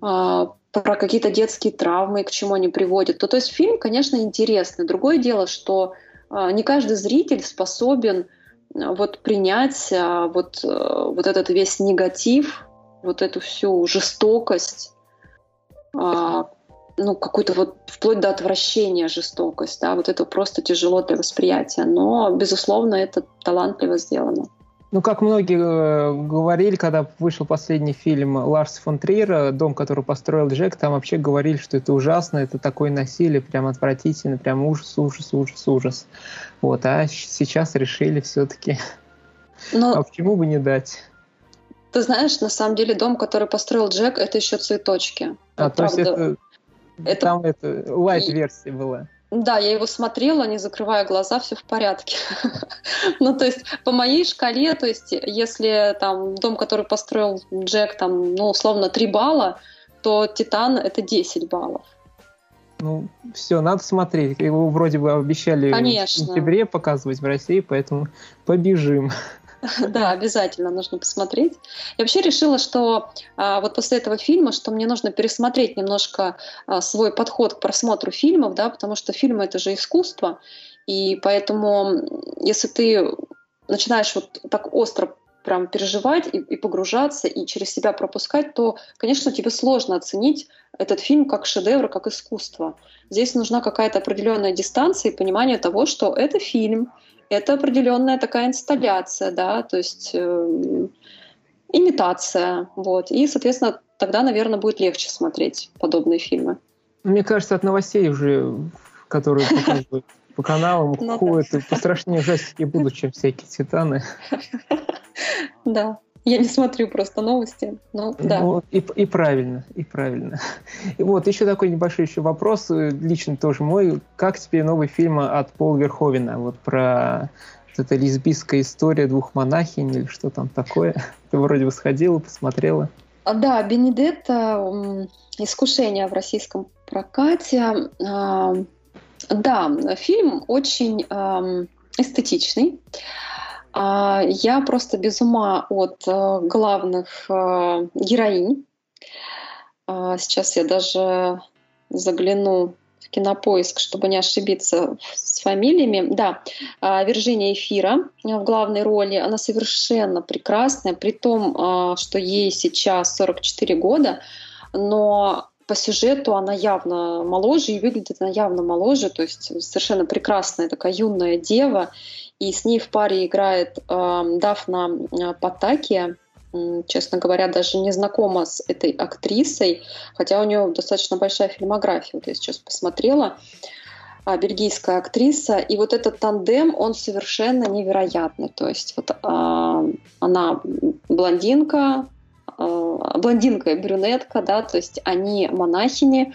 а, про какие-то детские травмы, к чему они приводят. То, то есть фильм, конечно, интересный. Другое дело, что э, не каждый зритель способен э, вот принять э, вот, э, вот этот весь негатив, вот эту всю жестокость, ну, какую-то вот вплоть до отвращения жестокость, да, вот это просто тяжело для восприятия. Но, безусловно, это талантливо сделано. Ну, как многие э, говорили, когда вышел последний фильм Ларс фон Триера «Дом, который построил Джек», там вообще говорили, что это ужасно, это такое насилие, прям отвратительно, прям ужас, ужас, ужас, ужас. Вот, а сейчас решили все-таки, Но... а почему бы не дать? Ты знаешь, на самом деле дом, который построил Джек, это еще цветочки. А, то есть это Это... Там это лайт-версия была. Да, я его смотрела, не закрывая глаза, все в порядке. [laughs] ну, то есть, по моей шкале, то есть, если там дом, который построил Джек, там, ну, условно, 3 балла, то Титан — это 10 баллов. Ну, все, надо смотреть. Его вроде бы обещали Конечно. в сентябре показывать в России, поэтому побежим. [laughs] [laughs] Да, обязательно нужно посмотреть. Я вообще решила, что а, вот после этого фильма, что мне нужно пересмотреть немножко а, свой подход к просмотру фильмов, да, потому что фильмы это же искусство, и поэтому, если ты начинаешь вот так остро прям переживать и, и погружаться, и через себя пропускать, то, конечно, тебе сложно оценить этот фильм как шедевр, как искусство. Здесь нужна какая-то определенная дистанция и понимание того, что это фильм, это определенная такая инсталляция, да, то есть э, имитация, вот. И, соответственно, тогда, наверное, будет легче смотреть подобные фильмы. Мне кажется, от новостей уже, которые показывают по каналам, ну ходят, и пострашнее ужастики будут, чем всякие титаны. [laughs] Да. Я не смотрю просто новости, но да. Ну, и, и правильно, и правильно. И вот еще такой небольшой еще вопрос, э, лично тоже мой. Как тебе новый фильм от Пола Верховина? Вот про вот эта лесбийская история двух монахинь или что там такое? [laughs] Ты вроде бы сходила, посмотрела. А, да, Бенедетта «Искушение» в российском прокате. А, да, фильм очень эстетичный. А, я просто без ума от э, главных э, героинь. А, сейчас я даже загляну в кинопоиск, чтобы не ошибиться с фамилиями. Да, а, Виржиния Эфира в главной роли. Она совершенно прекрасная, при том, что ей сейчас 44 года, но по сюжету она явно моложе и выглядит она явно моложе, то есть совершенно прекрасная такая юная дева и с ней в паре играет э, Дафна э, Патакия. Честно говоря, даже не знакома с этой актрисой, хотя у нее достаточно большая фильмография. Вот я сейчас посмотрела а, бельгийская актриса. И вот этот тандем, он совершенно невероятный. То есть вот а, она блондинка, блондинка и брюнетка, да, то есть они монахини,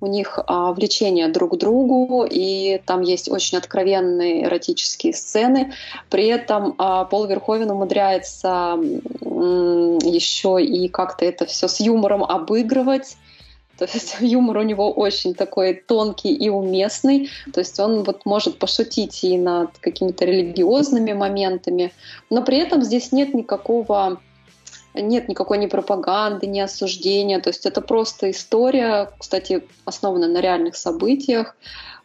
у них а, влечение друг к другу, и там есть очень откровенные эротические сцены. При этом а, Пол Верховен умудряется м, еще и как-то это все с юмором обыгрывать. То есть [laughs] юмор у него очень такой тонкий и уместный. То есть он вот может пошутить и над какими-то религиозными моментами, но при этом здесь нет никакого нет никакой ни пропаганды, ни осуждения. То есть это просто история, кстати, основанная на реальных событиях,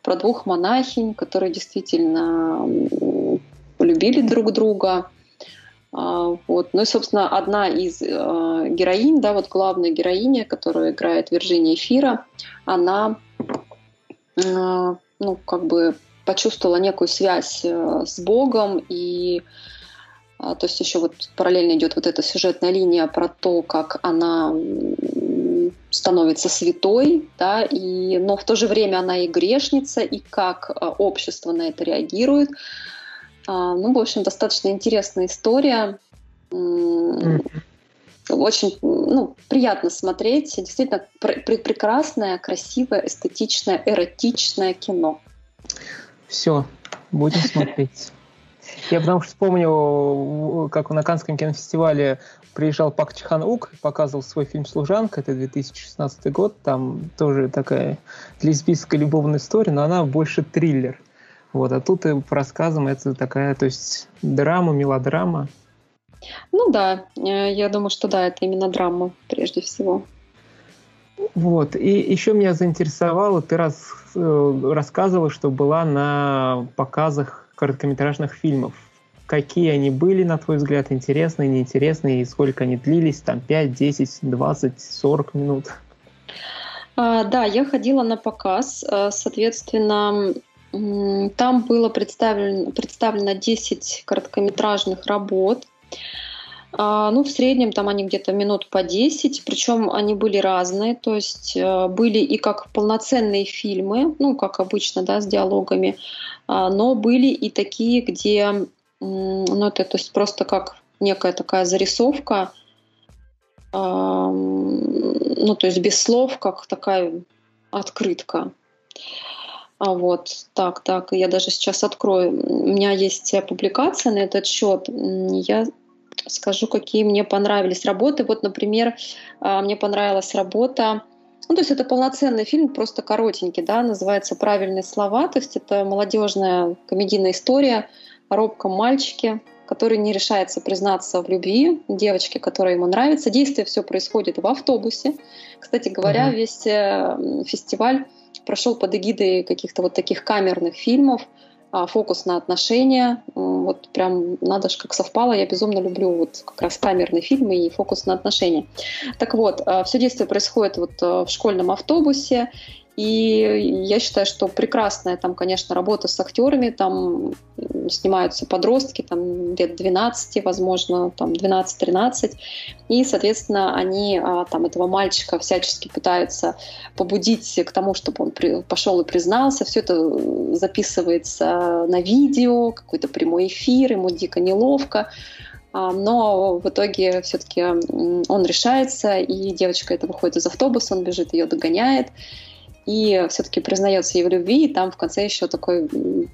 про двух монахинь, которые действительно полюбили друг друга. А, вот. Ну и, собственно, одна из э, героинь, да, вот главная героиня, которую играет Вирджиния Эфира, она, э, ну, как бы почувствовала некую связь э, с Богом и то есть еще вот параллельно идет вот эта сюжетная линия про то, как она становится святой, да, и, но в то же время она и грешница, и как а, общество на это реагирует. А, ну, в общем, достаточно интересная история. Очень ну, приятно смотреть. Действительно пр- прекрасное, красивое, эстетичное, эротичное кино. Все, будем смотреть. Я потому что вспомнил, как на Каннском кинофестивале приезжал Пак Чхан Ук, показывал свой фильм «Служанка», это 2016 год, там тоже такая лесбийская любовная история, но она больше триллер. Вот, а тут и по рассказам это такая, то есть драма, мелодрама. Ну да, э, я думаю, что да, это именно драма прежде всего. Вот, и еще меня заинтересовало, ты раз, э, рассказывала, что была на показах короткометражных фильмов. Какие они были, на твой взгляд, интересные, неинтересные, и сколько они длились, там 5, 10, 20, 40 минут? А, да, я ходила на показ, а, соответственно, там было представлено, представлено 10 короткометражных работ. А, ну, в среднем там они где-то минут по 10, причем они были разные, то есть э, были и как полноценные фильмы, ну, как обычно, да, с диалогами, а, но были и такие, где, ну, это то есть просто как некая такая зарисовка, ну, то есть без слов, как такая открытка. А вот, так, так, я даже сейчас открою. У меня есть публикация на этот счет. Я скажу, какие мне понравились работы. Вот, например, а, мне понравилась работа ну, то есть это полноценный фильм, просто коротенький, да, называется «Правильные слова», то есть это молодежная комедийная история о робком мальчике, который не решается признаться в любви девочке, которая ему нравится. Действие все происходит в автобусе. Кстати говоря, mm-hmm. весь э, фестиваль прошел под эгидой каких-то вот таких камерных фильмов, фокус на отношения. Вот прям надо же как совпало. Я безумно люблю вот как раз камерные фильмы и фокус на отношения. Так вот, а, все действие происходит вот э, в школьном автобусе. И я считаю, что прекрасная там, конечно, работа с актерами, там снимаются подростки, там лет 12, возможно, там 12-13, и, соответственно, они а, там этого мальчика всячески пытаются побудить к тому, чтобы он пошел и признался, все это записывается на видео, какой-то прямой эфир, ему дико неловко, а, но в итоге все-таки он решается, и девочка это выходит из автобуса, он бежит, ее догоняет, и все-таки признается ей в любви, и там в конце еще такой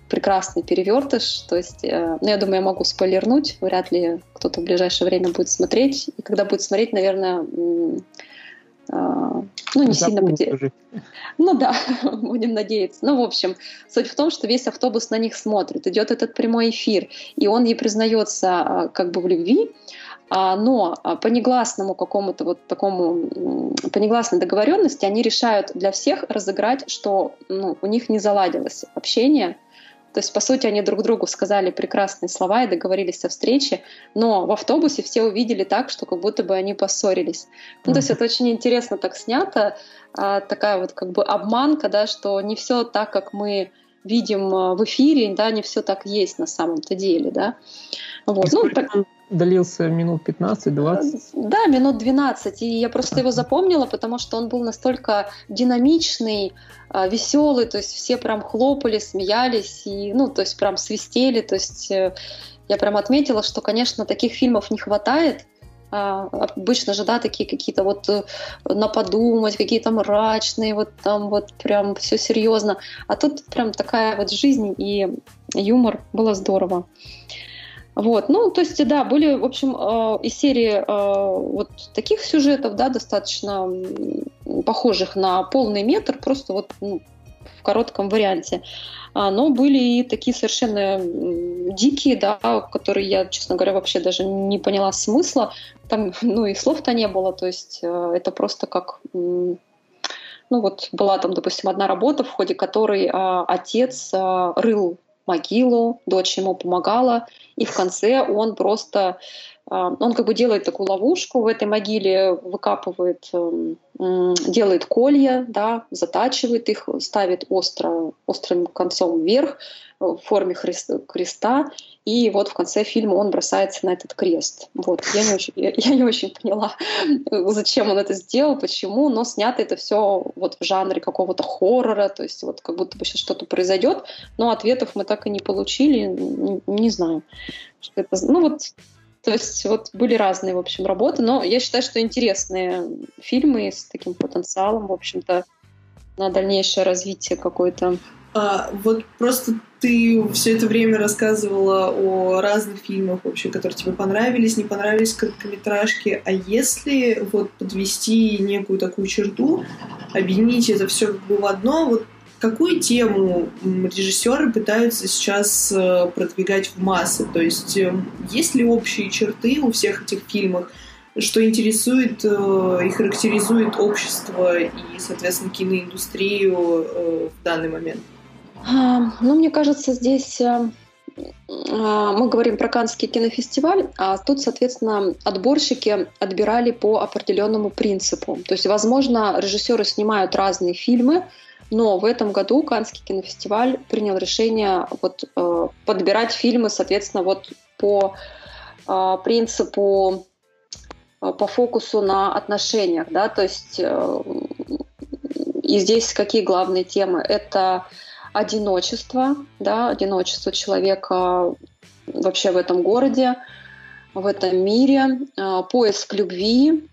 прекрасный перевертыш. То есть, э, ну, я думаю, я могу спойлернуть, вряд ли кто-то в ближайшее время будет смотреть. И когда будет смотреть, наверное, э, ну, не сильно потеряет. Ну да, [laughs] будем надеяться. Ну, в общем, суть в том, что весь автобус на них смотрит, идет этот прямой эфир, и он ей признается э, как бы в любви, а, но а, по негласному какому-то вот такому, по негласной договоренности они решают для всех разыграть, что ну, у них не заладилось общение, то есть, по сути, они друг другу сказали прекрасные слова и договорились о встрече, но в автобусе все увидели так, что как будто бы они поссорились. Ну, то есть это очень интересно так снято, а, такая вот как бы обманка, да, что не все так, как мы видим в эфире, да, не все так есть на самом-то деле, да. Вот. Ну, так длился минут 15-20? Да, минут 12. И я просто его запомнила, потому что он был настолько динамичный, а, веселый, то есть все прям хлопали, смеялись, и, ну, то есть прям свистели, то есть э, я прям отметила, что, конечно, таких фильмов не хватает, а, обычно же, да, такие какие-то вот э, на подумать, какие-то мрачные, вот там вот прям все серьезно. А тут прям такая вот жизнь и юмор, было здорово. Вот, ну, то есть, да, были, в общем, э, из серии э, вот таких сюжетов, да, достаточно похожих на полный метр, просто вот ну, в коротком варианте. А, но были и такие совершенно дикие, да, которые я, честно говоря, вообще даже не поняла смысла. Там, [laughs] ну, и слов-то не было, то есть э, это просто как ну вот была там, допустим, одна работа, в ходе которой а, отец а, рыл могилу, дочь ему помогала, и в конце он просто, а, он как бы делает такую ловушку в этой могиле, выкапывает, эм, делает колья, да, затачивает их, ставит остро, острым концом вверх в форме креста, и вот в конце фильма он бросается на этот крест. Вот. Я, не очень, я не очень поняла, [laughs] зачем он это сделал, почему, но снято это все вот в жанре какого-то хоррора, то есть вот как будто бы сейчас что-то произойдет, но ответов мы так и не получили, не, не знаю. Что это, ну вот то есть вот были разные, в общем, работы, но я считаю, что интересные фильмы с таким потенциалом, в общем-то, на дальнейшее развитие какое-то. А, вот просто ты все это время рассказывала о разных фильмах вообще, которые тебе понравились, не понравились короткометражки. А если вот подвести некую такую черту, объединить это все как бы в одно, вот какую тему режиссеры пытаются сейчас э, продвигать в массы? То есть э, есть ли общие черты у всех этих фильмов, что интересует э, и характеризует общество и, соответственно, киноиндустрию в данный момент? А, ну, мне кажется, здесь а, мы говорим про Каннский кинофестиваль, а тут, соответственно, отборщики отбирали по определенному принципу. То есть, возможно, режиссеры снимают разные фильмы, но в этом году Каннский кинофестиваль принял решение вот, э, подбирать фильмы, соответственно, вот по э, принципу, по фокусу на отношениях, да, то есть и здесь какие главные темы? Это одиночество, да, одиночество человека вообще в этом городе, в этом мире, а, поиск любви,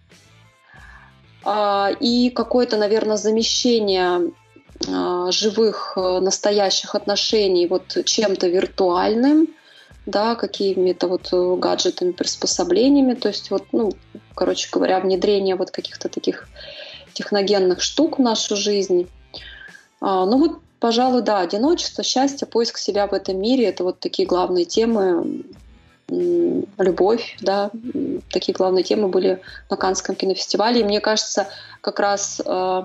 а, и какое-то, наверное, замещение живых, э, настоящих отношений вот чем-то виртуальным, да, какими-то вот э, гаджетами, приспособлениями, то есть вот, ну, короче говоря, внедрение вот каких-то таких техногенных штук в нашу жизнь. А, ну вот, пожалуй, да, одиночество, счастье, поиск себя в этом мире – это вот такие главные темы, любовь, да, такие главные темы были на Канском кинофестивале. И мне кажется, как раз э,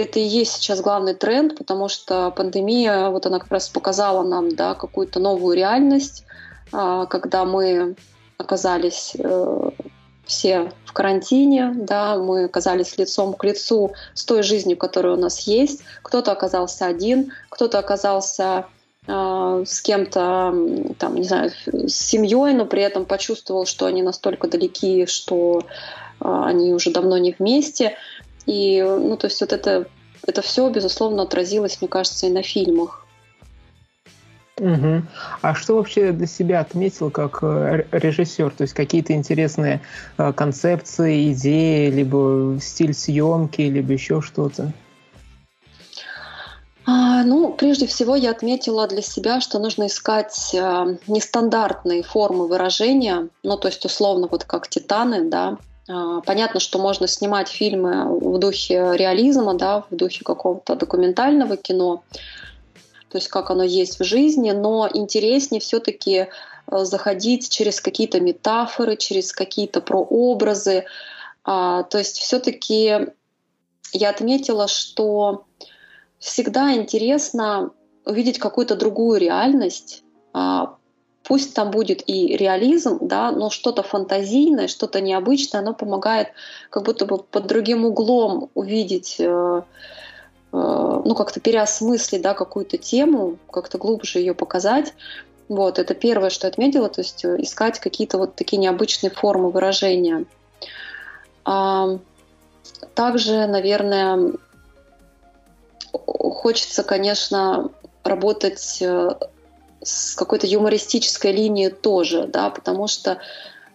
это и есть сейчас главный тренд, потому что пандемия, вот она как раз показала нам, да, какую-то новую реальность, э, когда мы оказались э, все в карантине, да, мы оказались лицом к лицу с той жизнью, которая у нас есть. Кто-то оказался один, кто-то оказался а, с кем-то, там, не знаю, с семьей, но при этом почувствовал, что они настолько далеки, что а, они уже давно не вместе. И, ну, то есть вот это, это все, безусловно, отразилось, мне кажется, и на фильмах. Угу. А что вообще для себя отметил как э, режиссер? То есть какие-то интересные э, концепции, идеи, либо стиль съемки, либо еще что-то? А, ну, прежде всего я отметила для себя, что нужно искать э, нестандартные формы выражения, ну, то есть условно вот как «Титаны», да. А, понятно, что можно снимать фильмы в духе реализма, да, в духе какого-то документального кино, то есть как оно есть в жизни, но интереснее все-таки э, заходить через какие-то метафоры, через какие-то прообразы. А, то есть все-таки я отметила, что всегда интересно увидеть какую-то другую реальность. Пусть там будет и реализм, да, но что-то фантазийное, что-то необычное, оно помогает как будто бы под другим углом увидеть, э, э, ну как-то переосмыслить, да, какую-то тему, как-то глубже ее показать. Вот, это первое, что отметила, то есть э, искать какие-то вот такие необычные формы выражения. А, также, наверное, хочется, конечно, работать э, с какой-то юмористической линией тоже, да, потому что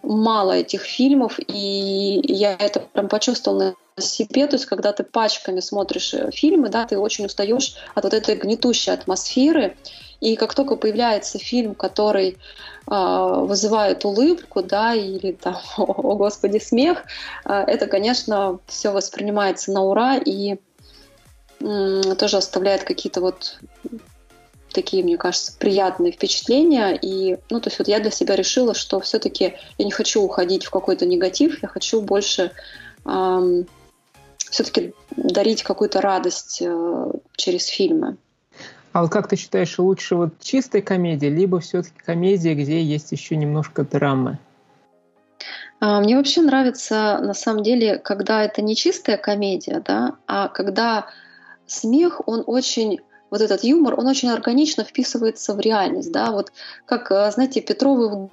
мало этих фильмов, и я это прям почувствовала на себе, то есть когда ты пачками смотришь э, фильмы, да, ты очень устаешь от вот этой гнетущей атмосферы, и как только появляется фильм, который э, вызывает улыбку, да, или там, [laughs] о, господи, смех, э, это, конечно, все воспринимается на ура, и тоже оставляет какие-то вот такие, мне кажется, приятные впечатления. И, ну, то есть вот я для себя решила, что все-таки я не хочу уходить в какой-то негатив, я хочу больше эм, все-таки дарить какую-то радость э, через фильмы. А вот как ты считаешь, лучше вот чистая комедия, либо все-таки комедия, где есть еще немножко драмы? А, мне вообще нравится, на самом деле, когда это не чистая комедия, да, а когда смех, он очень вот этот юмор, он очень органично вписывается в реальность, да, вот как, э, знаете, Петровы в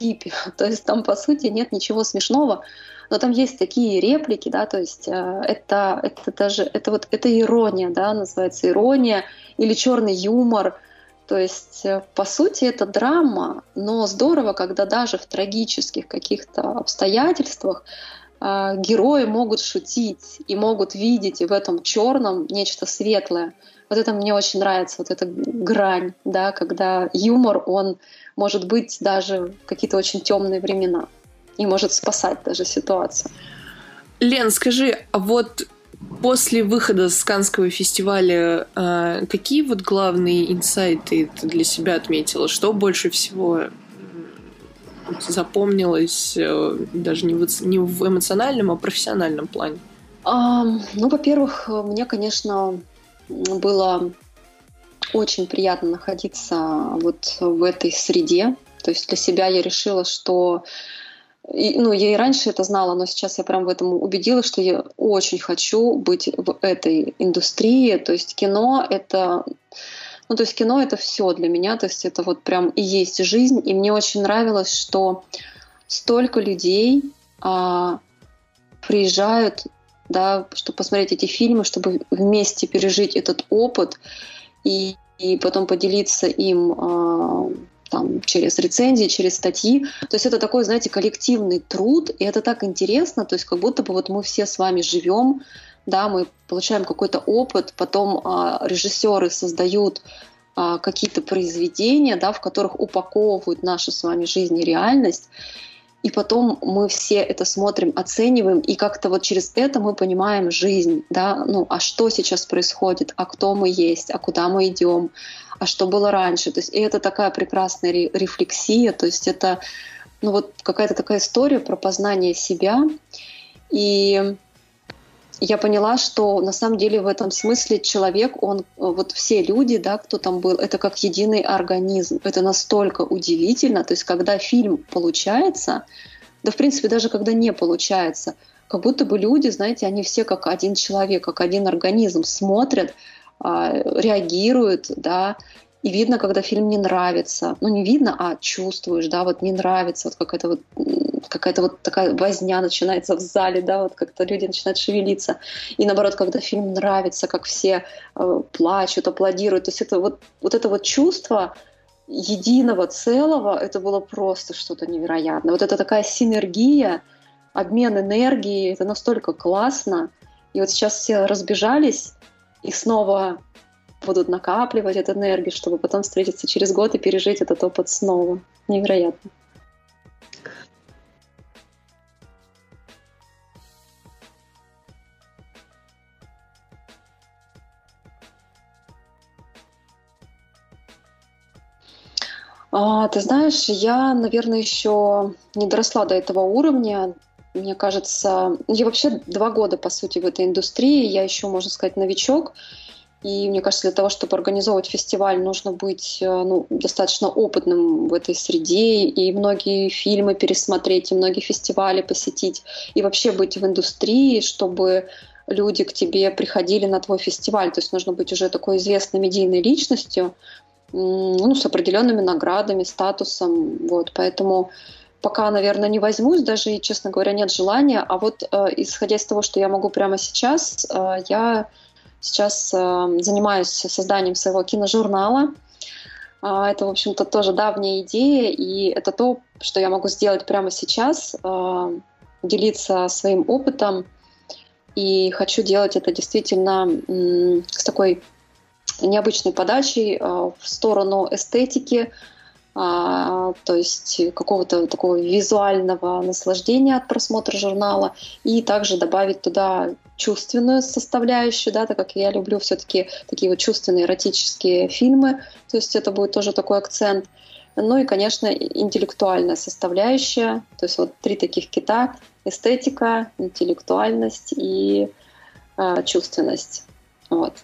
гипе, [laughs] то есть там, по сути, нет ничего смешного, но там есть такие реплики, да, то есть э, это, это даже, это вот, это ирония, да, называется ирония или черный юмор, то есть, э, по сути, это драма, но здорово, когда даже в трагических каких-то обстоятельствах герои могут шутить и могут видеть в этом черном нечто светлое. Вот это мне очень нравится, вот эта грань, да, когда юмор, он может быть даже в какие-то очень темные времена и может спасать даже ситуацию. Лен, скажи, а вот после выхода с Канского фестиваля э, какие вот главные инсайты ты для себя отметила? Что больше всего запомнилось э, даже не в, не в эмоциональном, а в профессиональном плане? А, ну, во-первых, мне, конечно, было очень приятно находиться вот в этой среде. То есть для себя я решила, что и, ну, я и раньше это знала, но сейчас я прям в этом убедилась, что я очень хочу быть в этой индустрии. То есть кино — это ну, то есть кино — это все для меня, то есть это вот прям и есть жизнь. И мне очень нравилось, что столько людей а, приезжают, да, чтобы посмотреть эти фильмы, чтобы вместе пережить этот опыт и, и потом поделиться им а, там, через рецензии, через статьи. То есть это такой, знаете, коллективный труд, и это так интересно, то есть как будто бы вот мы все с вами живем, да, мы получаем какой-то опыт, потом а, режиссеры создают а, какие-то произведения, да, в которых упаковывают нашу с вами жизнь и реальность, и потом мы все это смотрим, оцениваем, и как-то вот через это мы понимаем жизнь, да, ну, а что сейчас происходит, а кто мы есть, а куда мы идем, а что было раньше. То есть и это такая прекрасная рефлексия, то есть это ну, вот какая-то такая история про познание себя. И я поняла, что на самом деле в этом смысле человек, он, вот все люди, да, кто там был, это как единый организм. Это настолько удивительно. То есть, когда фильм получается, да, в принципе, даже когда не получается, как будто бы люди, знаете, они все как один человек, как один организм, смотрят, а, реагируют, да, и видно, когда фильм не нравится. Ну, не видно, а чувствуешь, да, вот не нравится, вот какая-то вот какая-то вот такая возня начинается в зале, да, вот как-то люди начинают шевелиться. И наоборот, когда фильм нравится, как все э, плачут, аплодируют, то есть это вот, вот это вот чувство единого целого, это было просто что-то невероятное. Вот это такая синергия, обмен энергией, это настолько классно. И вот сейчас все разбежались, и снова будут накапливать эту энергию, чтобы потом встретиться через год и пережить этот опыт снова. Невероятно. А, ты знаешь, я, наверное, еще не доросла до этого уровня. Мне кажется, я вообще два года, по сути, в этой индустрии. Я еще, можно сказать, новичок. И мне кажется, для того, чтобы организовывать фестиваль, нужно быть э, ну, достаточно опытным в этой среде и многие фильмы пересмотреть, и многие фестивали посетить, и вообще быть в индустрии, чтобы люди к тебе приходили на твой фестиваль. То есть нужно быть уже такой известной медийной личностью, ну, с определенными наградами, статусом. Вот, поэтому пока, наверное, не возьмусь, даже и, честно говоря, нет желания. А вот э, исходя из того, что я могу прямо сейчас, э, я Сейчас э, занимаюсь созданием своего киножурнала. Э, это, в общем-то, тоже давняя идея, и это то, что я могу сделать прямо сейчас, э, делиться своим опытом. И хочу делать это действительно с такой необычной подачей э, в сторону эстетики, а, то есть какого-то такого визуального наслаждения от просмотра журнала, и также добавить туда чувственную составляющую, да, так как я люблю все-таки такие вот чувственные эротические фильмы, то есть это будет тоже такой акцент. Ну и, конечно, интеллектуальная составляющая, то есть вот три таких кита — эстетика, интеллектуальность и э, чувственность. Вот.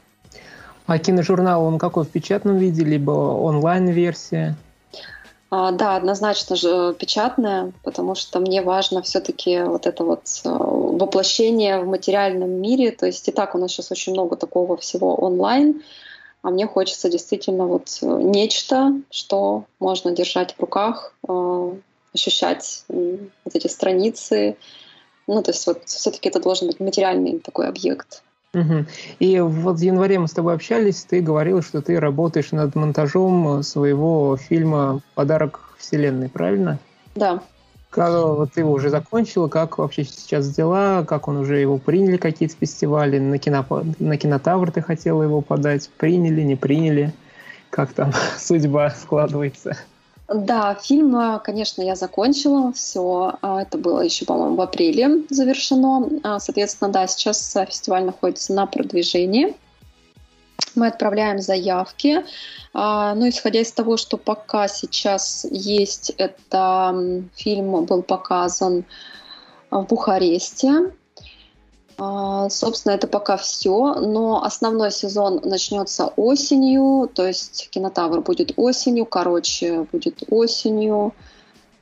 А киножурнал, он какой, в печатном виде, либо онлайн-версия? А, да, однозначно же печатная, потому что мне важно все-таки вот это вот э, воплощение в материальном мире. То есть и так у нас сейчас очень много такого всего онлайн, а мне хочется действительно вот э, нечто, что можно держать в руках, э, ощущать вот эти страницы. Ну, то есть вот все-таки это должен быть материальный такой объект. Угу. И вот в январе мы с тобой общались, ты говорил, что ты работаешь над монтажом своего фильма «Подарок Вселенной», правильно? Да. Как, вот ты его уже закончила, как вообще сейчас дела, как он уже его приняли какие-то фестивали, на, кино, на кинотавр ты хотела его подать, приняли, не приняли, как там [laughs] судьба складывается? Да, фильм, э, конечно, я закончила. Все, а, это было еще, по-моему, в апреле завершено. А, соответственно, да, сейчас э, фестиваль находится на продвижении. Мы отправляем заявки. А, ну, исходя из того, что пока сейчас есть, это фильм был показан в Бухаресте. А, собственно, это пока все, но основной сезон начнется осенью, то есть кинотавр будет осенью, короче, будет осенью.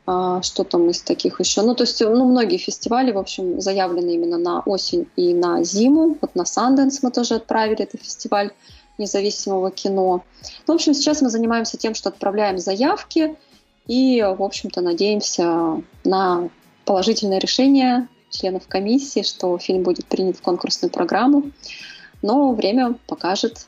А, что там из таких еще? Ну, то есть, ну, многие фестивали, в общем, заявлены именно на осень и на зиму. Вот на Санденс мы тоже отправили, это фестиваль независимого кино. Ну, в общем, сейчас мы занимаемся тем, что отправляем заявки и, в общем-то, надеемся на положительное решение членов комиссии, что фильм будет принят в конкурсную программу, но время покажет.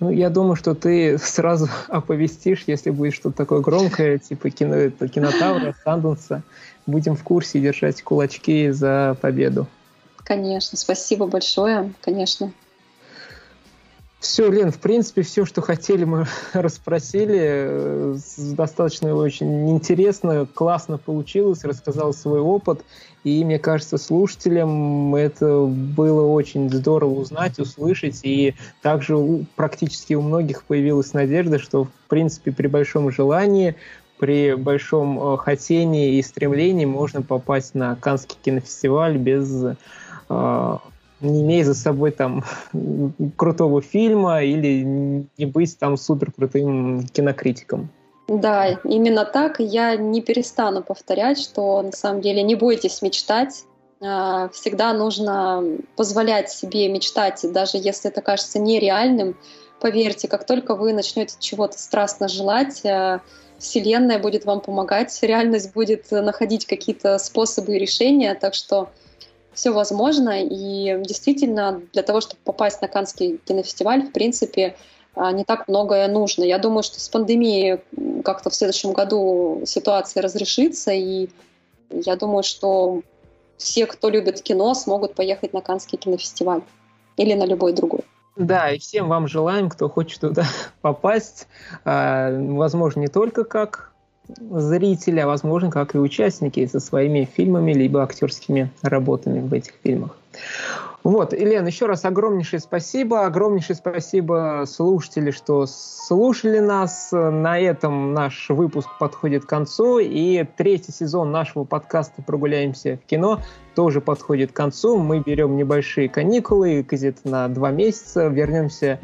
Ну, я думаю, что ты сразу [laughs] оповестишь, если будет что-то такое громкое, типа кино, кинотавра, Санденса. Будем в курсе держать кулачки за победу. Конечно, спасибо большое, конечно. Все, Лен, в принципе, все, что хотели, мы [laughs] расспросили. Достаточно очень интересно, классно получилось, рассказал свой опыт. И мне кажется, слушателям это было очень здорово узнать, услышать. И также у, практически у многих появилась надежда, что, в принципе, при большом желании, при большом э, хотении и стремлении можно попасть на Канский кинофестиваль без э, не имея за собой там [laughs] крутого фильма или не быть там супер крутым кинокритиком. Да, именно так. Я не перестану повторять, что на самом деле не бойтесь мечтать. А, всегда нужно позволять себе мечтать, даже если это кажется нереальным. Поверьте, как только вы начнете чего-то страстно желать, а, Вселенная будет вам помогать, реальность будет находить какие-то способы и решения. Так что все возможно. И действительно, для того, чтобы попасть на Каннский кинофестиваль, в принципе, а, не так многое нужно. Я думаю, что с пандемией как-то в следующем году ситуация разрешится, и я думаю, что все, кто любит кино, смогут поехать на Каннский кинофестиваль или на любой другой. Да, и всем вам желаем, кто хочет туда [laughs] попасть, а, возможно, не только как зрители, а возможно, как и участники со своими фильмами либо актерскими работами в этих фильмах. Вот, Елена, еще раз огромнейшее спасибо. Огромнейшее спасибо слушатели, что слушали нас. На этом наш выпуск подходит к концу. И третий сезон нашего подкаста «Прогуляемся в кино» тоже подходит к концу. Мы берем небольшие каникулы, где-то на два месяца. Вернемся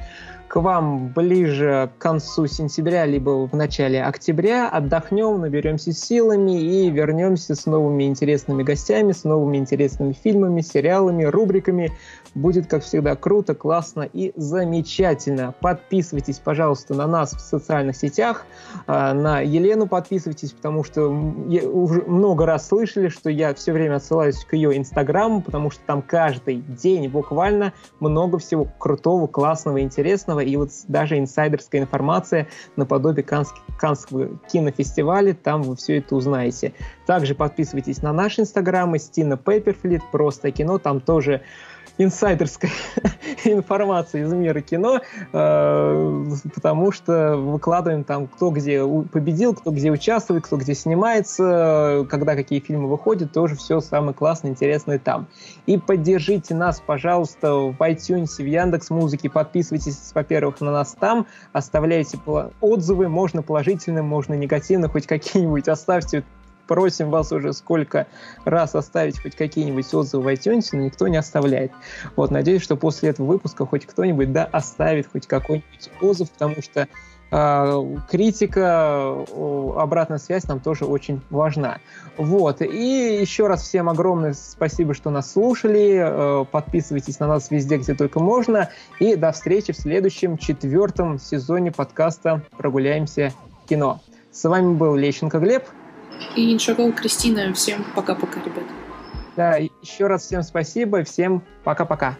к вам ближе к концу сентября, либо в начале октября. Отдохнем, наберемся силами и вернемся с новыми интересными гостями, с новыми интересными фильмами, сериалами, рубриками. Будет, как всегда, круто, классно и замечательно. Подписывайтесь, пожалуйста, на нас в социальных сетях. А, на Елену подписывайтесь, потому что уже много раз слышали, что я все время отсылаюсь к ее инстаграму, потому что там каждый день буквально много всего крутого, классного, интересного и вот даже инсайдерская информация наподобие Канского кинофестиваля, там вы все это узнаете. Также подписывайтесь на наш инстаграм, Стина Пепперфлит, просто кино, там тоже инсайдерской [laughs] информации из мира кино, э, потому что выкладываем там, кто где победил, кто где участвует, кто где снимается, когда какие фильмы выходят, тоже все самое классное, интересное там. И поддержите нас, пожалуйста, в iTunes, в Яндекс Музыке, подписывайтесь, во-первых, на нас там, оставляйте отзывы, можно положительные, можно негативные, хоть какие-нибудь оставьте просим вас уже сколько раз оставить хоть какие-нибудь отзывы в iTunes, но никто не оставляет. Вот, надеюсь, что после этого выпуска хоть кто-нибудь, да, оставит хоть какой-нибудь отзыв, потому что э, критика, обратная связь нам тоже очень важна. Вот, и еще раз всем огромное спасибо, что нас слушали, э, подписывайтесь на нас везде, где только можно, и до встречи в следующем четвертом сезоне подкаста «Прогуляемся кино». С вами был Лещенко Глеб. И Иншагал Кристина. Всем пока-пока, ребят. Да, еще раз всем спасибо, всем пока-пока.